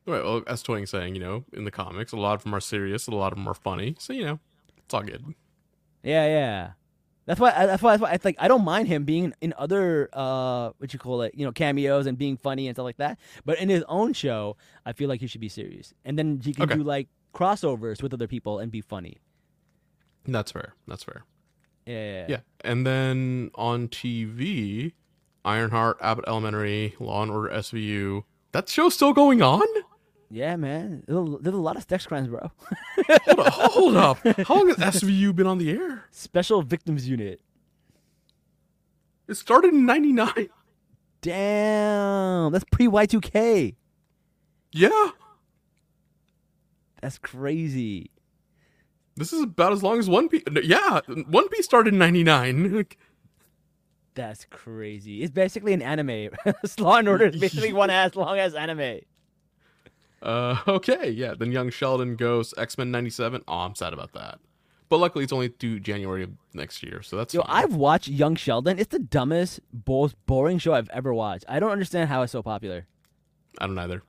Right. Well, as Toyin saying, you know, in the comics, a lot of them are serious, a lot of them are funny. So you know, it's all good. Yeah, yeah. That's why. That's why. That's why. It's like I don't mind him being in other, uh, what you call it, you know, cameos and being funny and stuff like that. But in his own show, I feel like he should be serious, and then he can Okay. do like crossovers with other people and be funny. That's fair. That's fair. Yeah. Yeah. And then on TV, Ironheart, Abbott Elementary, Law and Order SVU. That show's still going on? Yeah, man. There's a, lot of sex crimes, bro. Hold up. Hold up. [laughs] How long has SVU been on the air? Special Victims Unit. It started in 99. Damn, that's pre Y2K. Yeah. That's crazy. This is about as long as One Piece. Yeah. One Piece started in 99. [laughs] That's crazy. It's basically an anime. [laughs] Law and Order is basically one as long as anime. Uh, [laughs] okay, yeah. Then Young Sheldon goes X Men '97. Oh, I'm sad about that. But luckily, it's only due January of next year, so that's Yo, fine. I've watched Young Sheldon. It's the dumbest, most boring show I've ever watched. I don't understand how it's so popular. I don't either.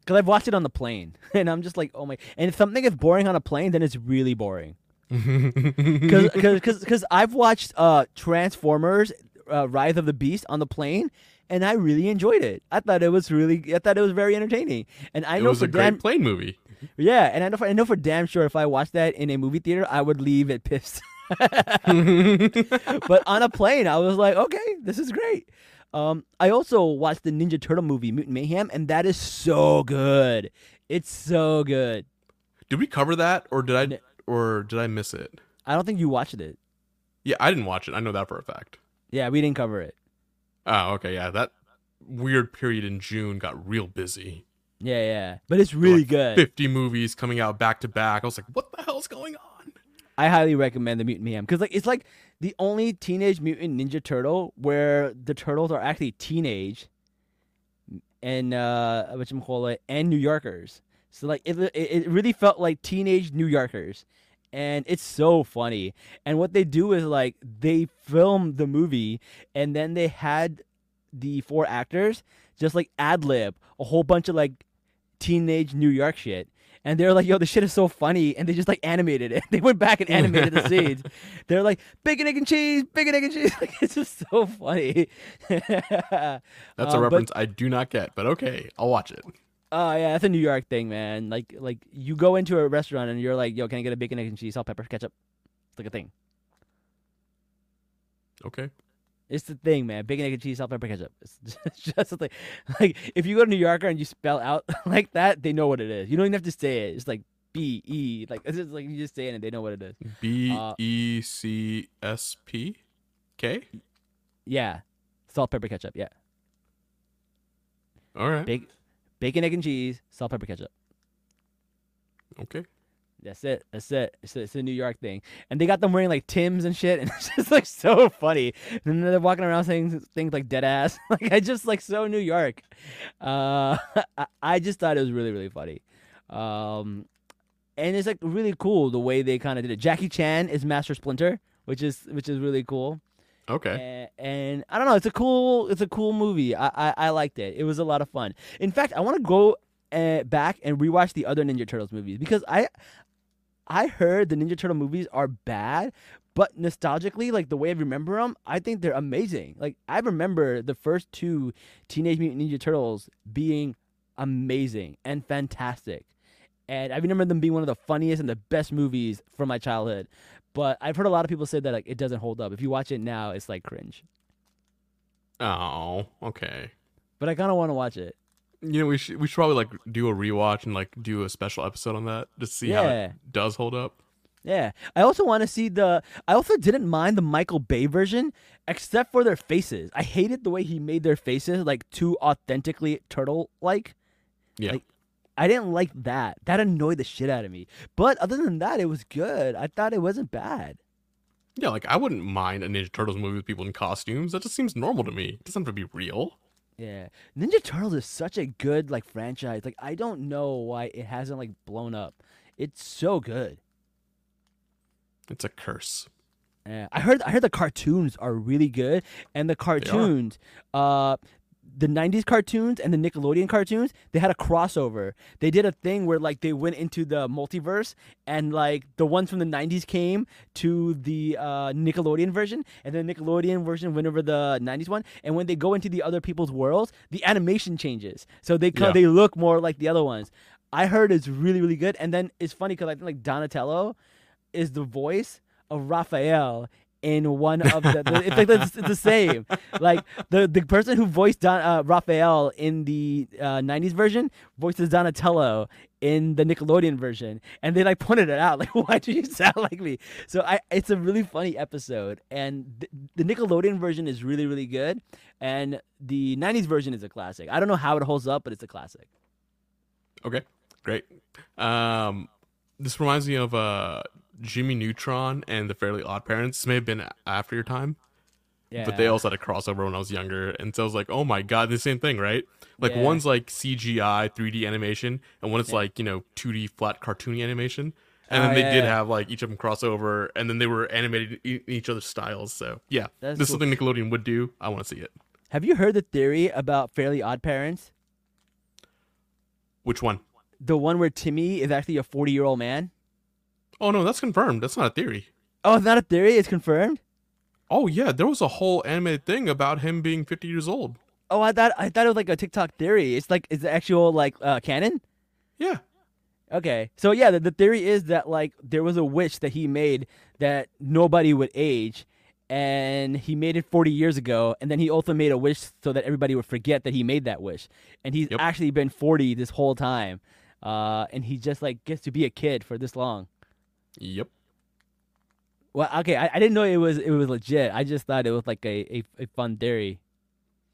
because I've watched it on the plane, [laughs] and I'm just like, oh my. And if something is boring on a plane, then it's really boring. [laughs] Because because I've watched uh Transformers, uh, Rise of the Beast on the plane, and I really enjoyed it. I thought it was really, I thought it was very entertaining. And I It know was for a great plane movie. yeah, and I know for, I know for damn sure if I watched that in a movie theater, I would leave it pissed. [laughs] but on a plane, I was like, okay, this is great. Um, I also watched the Ninja Turtle movie Mutant Mayhem, and that is so good. It's so good. Did we cover that, or did I, or did I miss it? I don't think you watched it. Yeah, I didn't watch it. I know that for a fact. Yeah, we didn't cover it. Oh, okay, yeah. That weird period in June got real busy. Yeah, yeah, but it's really Like, good. Fifty movies coming out back to back. I was like, what the hell's going on? I highly recommend the Mutant Mayhem because like it's like the only Teenage Mutant Ninja Turtle where the turtles are actually teenage, and uh, you call it, and New Yorkers. So like it it really felt like teenage New Yorkers, and it's so funny. And what they do is like they film the movie, and then they had the four actors just like ad lib a whole bunch of like teenage New York shit. And they're like, yo, this shit is so funny. And they just like animated it. [laughs] They went back and animated the scenes. [laughs] They're like, bacon, egg, and cheese, bacon, egg, and cheese. [laughs] Like, it's just so funny. That's Uh, a reference I do not get, but okay, I'll watch it. Oh yeah, that's a New York thing, man. Like like you go into a restaurant and you're like, yo, can I get a bacon, egg, and cheese, salt, pepper, ketchup? It's like a thing. Okay. It's the thing, man. Bacon, egg, and cheese, salt, pepper, ketchup. It's [laughs] just, just the thing. Like if you go to New Yorker and you spell out [laughs] like that, they know what it is. You don't even have to say it. It's like B E. Like it's just like you just say it and they know what it is. B Uh, E C S P K. Yeah, salt, pepper, ketchup. Yeah, All right. Big, bacon, egg, and cheese, salt, pepper, ketchup. Okay. That's it. That's it. It's a, it's a New York thing, and they got them wearing like Tims and shit, [laughs] and it's just like so funny. And then they're walking around saying things like "dead ass." [laughs] Like I just like so New York. Uh, [laughs] I, I just thought it was really really funny, um, and it's like really cool the way they kind of did it. Jackie Chan is Master Splinter, which is which is really cool. Okay. And, and I don't know, it's a cool, it's a cool movie. I, I, I liked it. It was a lot of fun. In fact, I want to go uh, back and rewatch the other Ninja Turtles movies because I, I heard the Ninja Turtle movies are bad, but nostalgically, like the way I remember them, I think they're amazing. Like I remember the first two Teenage Mutant Ninja Turtles being amazing and fantastic. And I remember them being one of the funniest and the best movies from my childhood. But I've heard a lot of people say that like it doesn't hold up. If you watch it now, it's like cringe. Oh, okay. But I kind of want to watch it. You know, we should we should probably like do a rewatch and like do a special episode on that to see how it does hold up. Yeah. I also want to see the. I also didn't mind the Michael Bay version, except for their faces. I hated the way he made their faces like too authentically turtle like. Yeah. Like, I didn't like that. That annoyed the shit out of me. But other than that, it was good. I thought it wasn't bad. yeah, like I wouldn't mind a Ninja Turtles movie with people in costumes. That just seems normal to me. It doesn't have to be real. Yeah. Ninja Turtles is such a good like franchise. Like I don't know why it hasn't like blown up. It's so good. It's a curse. Yeah. I heard I heard the cartoons are really good and the cartoons uh the 90s cartoons and the Nickelodeon cartoons, they had a crossover. They did a thing where like they went into the multiverse and like the ones from the 90s came to the uh, Nickelodeon version and the Nickelodeon version went over the 90s one and when they go into the other people's worlds, the animation changes. So they Yeah. they look more like the other ones. I heard it's really really good and then it's funny cuz I think like Donatello is the voice of Raphael in one of the, it's like it's, it's the [laughs] same. Like the the person who voiced Don, uh, Raphael in the uh, 90s version voices Donatello in the Nickelodeon version and they like pointed it out. [laughs] Like why do you sound like me? So I it's a really funny episode and th- the Nickelodeon version is really really good and the 90s version is a classic. I don't know how it holds up but it's a classic. Okay, great. Um, this reminds me of uh Jimmy Neutron and the Fairly Odd Parents. This may have been after your time, yeah but they also had a crossover when I was younger, and so I was like, oh my god, the same thing, right? Like Yeah. one's like CGI 3D animation, and one's Yeah. like you know 2D flat cartoony animation. And oh, then Oh, they yeah, did have like each of them crossover, and then they were animated in each other's styles. So yeah, That's this is something Nickelodeon would do. I want to see it. have you heard the theory about Fairly Odd Parents Which one? The one where Timmy is actually a 40 year old man? Oh no, that's confirmed. That's not a theory. Oh, it's not a theory. It's confirmed. Oh yeah, there was a whole animated thing about him being 50 years old. Oh, I thought I thought it was like a TikTok theory. It's like it's the actual like uh, canon. Yeah. Okay, so yeah, the, the theory is that like there was a wish that he made that nobody would age, and he made it 40 years ago, and then he also made a wish so that everybody would forget that he made that wish, and he's Yep. actually been 40 this whole time, uh, and he just like gets to be a kid for this long. Yep. Well, okay, I, I didn't know it was it was legit. I just thought it was like a, a, a fun theory.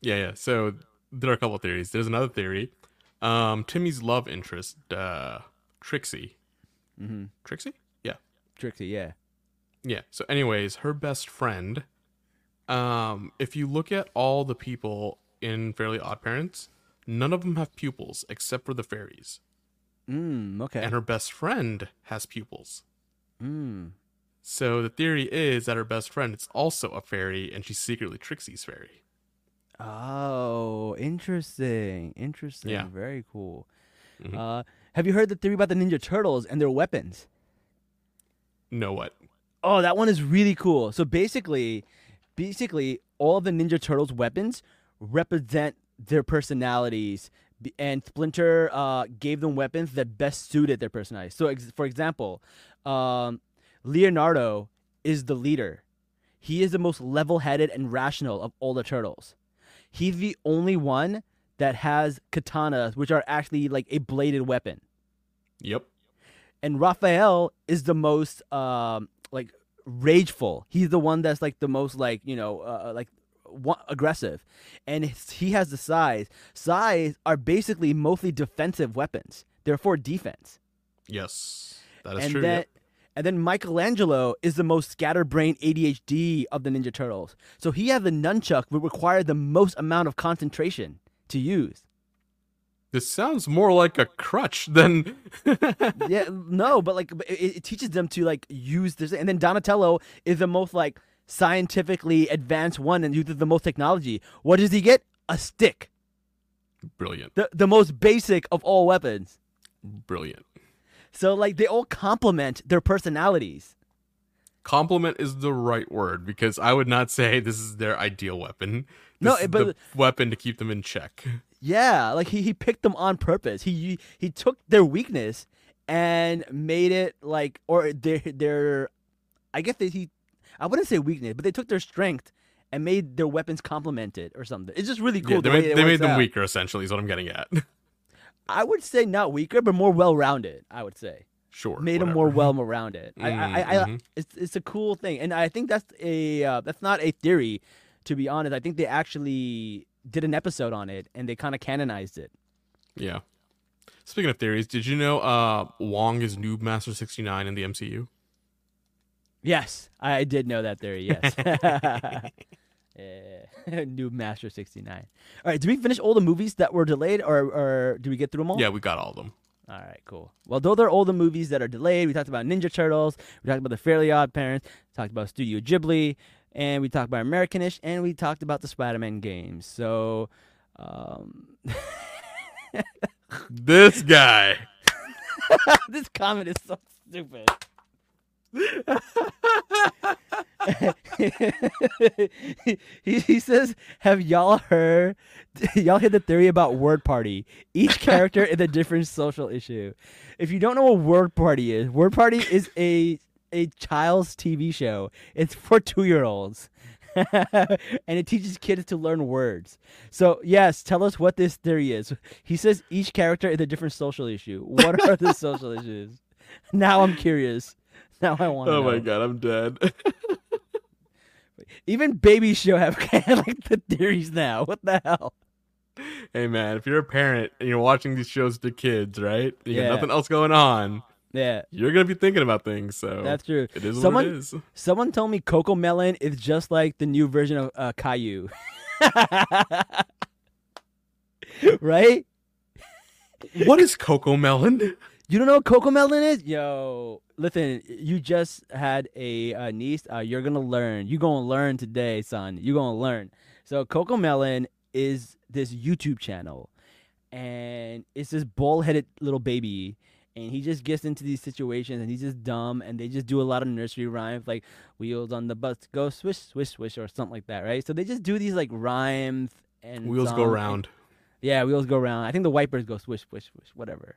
Yeah, yeah. So there are a couple of theories. There's another theory. Um, Timmy's love interest, uh, Trixie. Mm-hmm. Trixie? Yeah. Trixie, yeah. Yeah. So, anyways, her best friend. Um, if you look at all the people in Fairly Odd Parents, none of them have pupils except for the fairies, Mm, okay. and her best friend has pupils. Mm. So the theory is that her best friend is also a fairy, and she's secretly Trixie's fairy. Oh, interesting. Interesting. Yeah. Very cool. Mhm. Uh, have you heard the theory about the Ninja Turtles and their weapons? Know what? Oh, that one is really cool. So basically, basically, all of the Ninja Turtles' weapons represent their personalities, and Splinter uh, gave them weapons that best suited their personalities. So, ex- for example, um, Leonardo is the leader. He is the most level-headed and rational of all the turtles. He's the only one that has katanas, which are actually like a bladed weapon Yep. and Raphael is the most um like rageful. He's the one that's like the most like you know uh, like wa- aggressive, and he has the sais. Sais are basically mostly defensive weapons. They're for defense. Yes. That is and true. then yep. and then Michelangelo is the most scatterbrained ADHD of the Ninja Turtles. So he has the nunchuck which require the most amount of concentration to use. This sounds more like a crutch than. [laughs] yeah, no, but like it, it teaches them to like use this, and then Donatello is the most like scientifically advanced one and uses the most technology. What does he get? A stick, Brilliant. the the most basic of all weapons. Brilliant. So like they all complement their personalities. Compliment is the right word because I would not say this is their ideal weapon. This No, is but- the weapon to keep them in check. Yeah, like he, he picked them on purpose. He he took their weakness and made it like or their their I guess they, he I wouldn't say weakness, but they took their strength and made their weapons complement it or something. It's just really cool. yeah, they way made, they made them out. weaker, essentially, is what I'm getting at. [laughs] I would say not weaker, but more well rounded. I would say sure. made them more [laughs] well rounded. I, I, I, I Mhm. it's it's a cool thing, and I think that's a uh, that's not a theory. To be honest, I think they actually did an episode on it and they kind of canonized it. Yeah. Speaking of theories, did you know uh, Wong is Noob Master 69 in the MCU? Yes, I did know that theory. Yes. [laughs] yeah. [laughs] Noob Master 69. All right, did we finish all the movies that were delayed or, or did we get through them all? Yeah, we got all of them. All right, cool. Well, those are all the movies that are delayed. We talked about Ninja Turtles. We talked about The Fairly Odd Parents. Talked about Studio Ghibli. And we talked about Americanish. And we talked about the Spider Man games. So, um, [laughs] This guy. this comment is so stupid. [laughs] he, he says, "Have y'all heard? [laughs] Y'all heard the theory about word party? Each character is a different social issue. If you don't know what word party is, word party is a a child's TV show. It's for two year olds." [laughs] and it teaches kids to learn words. So, yes, tell us what this theory is. He says each character is a different social issue. What are the social issues? Now I'm curious. [laughs] Now I want to Oh know. my god, I'm dead. [laughs] Even baby show have [laughs] like the theories now. What the hell? hey man, if you're a parent and you're watching these shows to kids, right? You Yeah. got nothing else going on. Yeah, You're gonna be thinking about things. So that's true. It is someone, what it is. Someone told me CoComelon is just like the new version of uh, Caillou. right? What is CoComelon? You don't know what Coco Melon is? Yo, listen, you just had a, uh niece. Uh, you're gonna learn. You're gonna learn today, son. You're gonna learn. So CoComelon is this YouTube channel, and it's this bull-headed little baby and he just gets into these situations and he's just dumb and they just do a lot of nursery rhymes like wheels on the bus go swish swish swish or something like that right so they just do these like rhymes and Wheels go and- round. Yeah, wheels go round. I think the wipers go swish, swish, swish, whatever.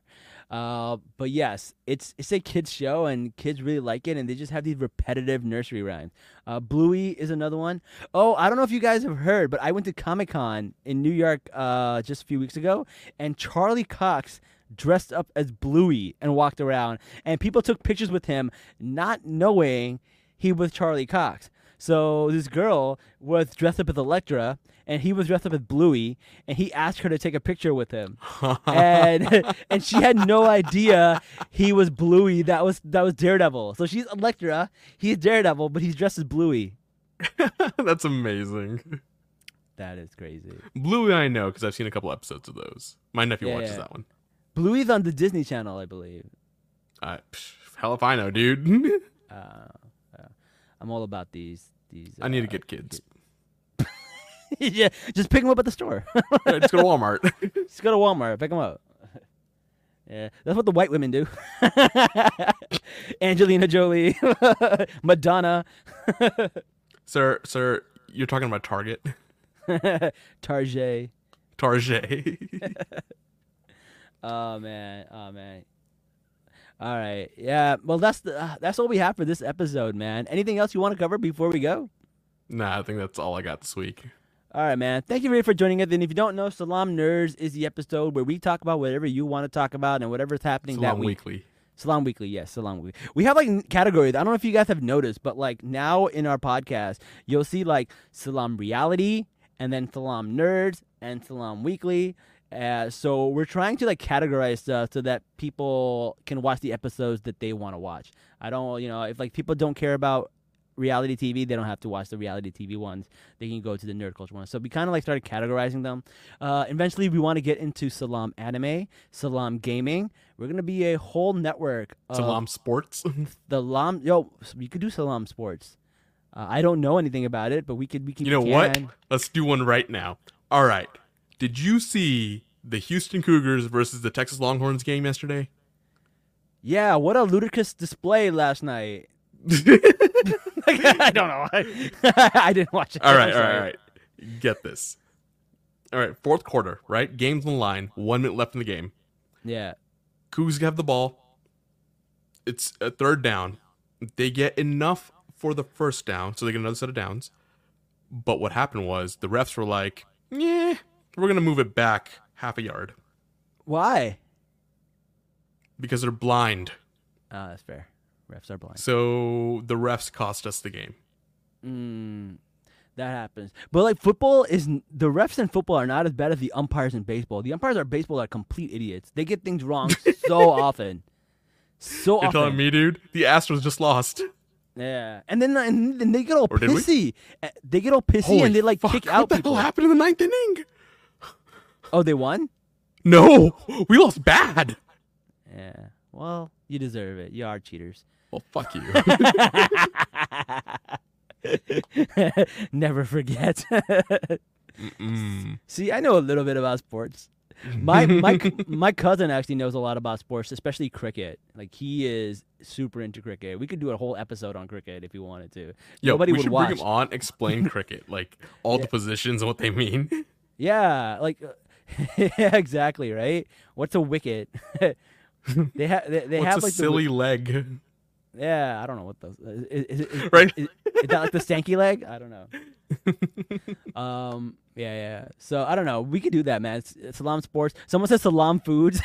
Uh, but yes, it's it's a kids show and kids really like it, and they just have these repetitive nursery rhymes. Uh, Bluey is another one. Oh, I don't know if you guys have heard, but I went to Comic Con in New York uh, just a few weeks ago, and Charlie Cox dressed up as Bluey and walked around, and people took pictures with him, not knowing he was Charlie Cox. So this girl was dressed up as Elektra, and he was dressed up as Bluey, and he asked her to take a picture with him, [laughs] and [laughs] and she had no idea he was Bluey. That was that was Daredevil. So she's Elektra, he's Daredevil, but he's dressed as Bluey. [laughs] That's amazing. That is crazy. Bluey, I know because I've seen a couple episodes of those. My nephew Yeah, watches yeah. that one. Bluey's on the Disney Channel, I believe. I, psh, hell if I know, dude. Uh, uh, I'm all about these. These. I need to uh, get kids. [laughs] yeah, just pick them up at the store. Yeah, [laughs] just go to Walmart. [laughs] Just go to Walmart, pick them up. Yeah, that's what the white women do. Angelina Jolie, Madonna, sir, sir, you're talking about Target. Target. Target. Oh man, oh man. All right, yeah. Well, that's the uh, that's all we have for this episode, man. Anything else you want to cover before we go? nah, I think that's all I got this week. All right, man. Thank you very for joining us. And if you don't know, Salaam Nerds is the episode where we talk about whatever you want to talk about and whatever's happening that Salaam week. Weekly. Salaam Weekly, yes, Salaam Weekly. We have like categories. I don't know if you guys have noticed, but like now in our podcast, you'll see like Salaam Reality and then Salaam Nerds and Salaam Weekly. Uh, so we're trying to like categorize stuff so that people can watch the episodes that they want to watch. I don't, you know, if like people don't care about reality TV, they don't have to watch the reality TV ones. They can go to the nerd culture ones. So we kind of like started categorizing them. Uh, eventually, we want to get into Salaam Anime, Salaam Gaming. We're gonna be a whole network. Of Salaam Sports. [laughs] the Lam. Yo, we could do Salaam Sports. Uh, I don't know anything about it, but we could. We could. you know we what? Let's do one right now. All right. Did you see the Houston Cougars versus the Texas Longhorns game yesterday? Yeah, what a ludicrous display last night. [laughs] I don't know. [laughs] I didn't watch it. All right, all right, all right. Get this. All right, fourth quarter, right? Game's on the line. One minute left in the game. Yeah. Cougs have the ball. It's a third down. They get enough for the first down, so they get another set of downs. But what happened was the refs were like, "Yeah, we're gonna move it back half a yard Why? because they're blind." Ah, that's fair. Refs are blind. So the refs cost us the game. Mm, that happens. But like football is n- the refs in football are not as bad as the umpires in baseball. The umpires are baseball are complete idiots. They get things wrong [laughs] so often. So You're often. telling me, dude? The Astros just lost. Yeah. And then and then they get all Or did we? pissy. Uh, They get all pissy Holy and they like fuck, kick what out the people. hell happened in the ninth inning? Oh, they won? No, we lost bad. Yeah. Well, you deserve it. You are cheaters. Well, fuck you. [laughs] Never forget. See, I know a little bit about sports. My my [laughs] my cousin actually knows a lot about sports, especially cricket. Like he is super into cricket. We could do a whole episode on cricket if you wanted to. Yo, Nobody we would should watch. bring him on, explain [laughs] cricket, like all the positions and what they mean. Yeah, like yeah, [laughs] exactly, right? What's a wicket? [laughs] they have they, they What's have a like silly the, leg? yeah. I don't know what those is, is, is, [laughs] Right? Is, is that like the stanky leg? I don't know. um. Yeah. Yeah. So I don't know. We could do that, man. It's, Salaam Sports. Someone says Salaam Foods.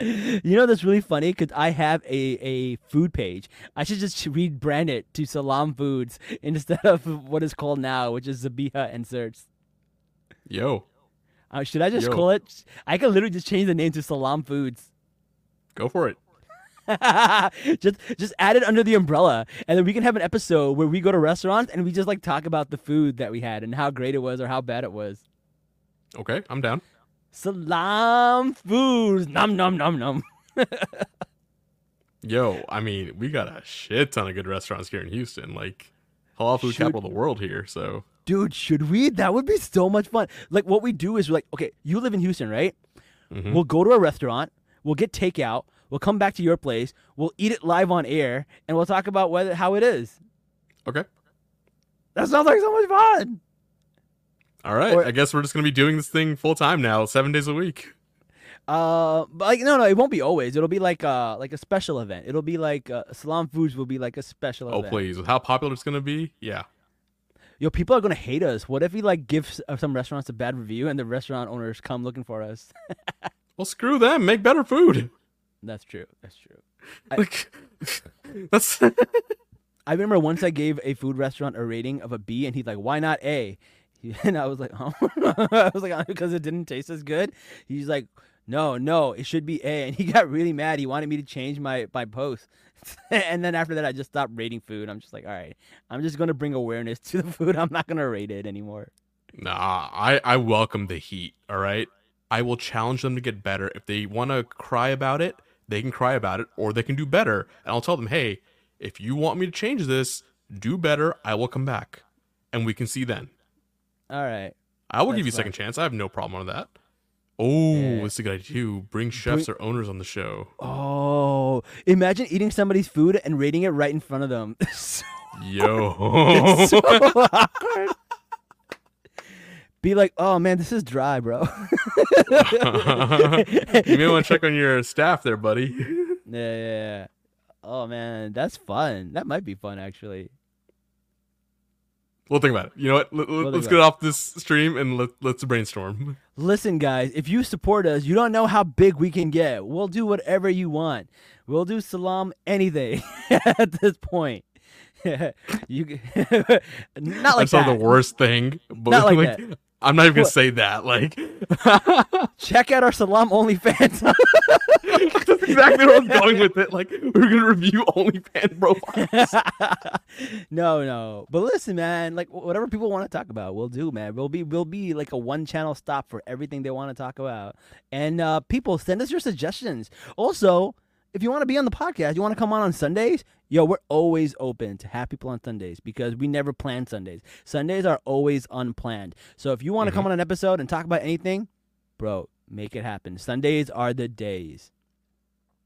you know that's really funny because I have a, a food page. I should just rebrand it to Salaam Foods instead of what is called now, which is Zabiha and Certs. Yo, Uh, should I just Yo. call it? I could literally just change the name to Salaam Foods. go for it. [laughs] just just add it under the umbrella, and then we can have an episode where we go to restaurants and we just like talk about the food that we had and how great it was or how bad it was. Okay, I'm down. Salaam Foods, num num num num. [laughs] Yo, I mean, we got a shit ton of good restaurants here in Houston, like halal food Shoot. capital of the world here. So Dude, should we? That would be so much fun. Like what we do is we're like, okay, you live in Houston, right? Mhm. We'll go to a restaurant. We'll get takeout. We'll come back to your place. We'll eat it live on air, and we'll talk about whether how it is. Okay. That sounds like so much fun. All right. Or- I guess we're just gonna be doing this thing full time now, seven days a week. Uh, but like no, no, it won't be always. It'll be like uh like a special event. It'll be like uh, Salaam Foods will be like a special Oh event. please, with how popular it's gonna be, yeah. Yo, people are gonna hate us. What if we like give uh, some restaurants a bad review and the restaurant owners come looking for us? [laughs] Well, screw them. Make better food. That's true. That's true. I- Like, [laughs] that's [laughs] I remember once I gave a food restaurant a rating of a B, and he's like, "Why not A?" And I was like, "Huh?" I was like, "Because it didn't taste as good." He's like, "No, no, it should be A." And he [laughs] got really mad. He wanted me to change my my post. [laughs] and then after that, I just stopped rating food. I'm just like, "All right, I'm just gonna bring awareness [laughs] to the food. I'm not gonna rate it anymore." nah. I I welcome the heat. All right. I will challenge them to get better. If they want to cry about it, they can cry about it, or they can do better. And I'll tell them, hey, if you want me to change this, do better. I will come back, and we can see then. All right. I will That's give you a fine. second chance. I have no problem with that. Oh, Yeah. it's a good idea too. Bring chefs or owners on the show. Oh, imagine eating somebody's food and rating it right in front of them. [laughs] So- Yo. it's so [laughs] awkward. Be like, oh man, this is dry, bro. you may want to check on your staff there, buddy. [laughs] Yeah, yeah, yeah. Oh man, that's fun. That might be fun actually. We'll think about it. You know what? Let, think us get it. off this stream and let, let's brainstorm. [laughs] Listen, guys, if you support us, you don't know how big we can get. We'll do whatever you want. We'll do salaam anything [laughs] at this point. [laughs] you not like I saw that. the worst thing, but Not like like, that. I'm not even gonna What? say that. Like [laughs] Check out our salaam OnlyFans. [laughs] that's exactly where I was going with it. Like we're gonna review OnlyFans profiles. [laughs] no, no. But listen, man, like whatever people want to talk about, we'll do, man. We'll be we'll be like a one channel stop for everything they want to talk about. And uh people send us your suggestions. Also, if you want to be on the podcast, you want to come on on Sundays, yo, we're always open to have people on Sundays because we never plan Sundays. Sundays are always unplanned. So if you want to come mm-hmm. on an episode and talk about anything, bro, make it happen. Sundays are the days.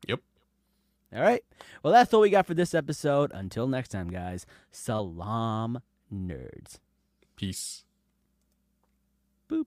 Yep. All right. Well, that's all we got for this episode. Until next time, guys. Salaam, nerds. Peace.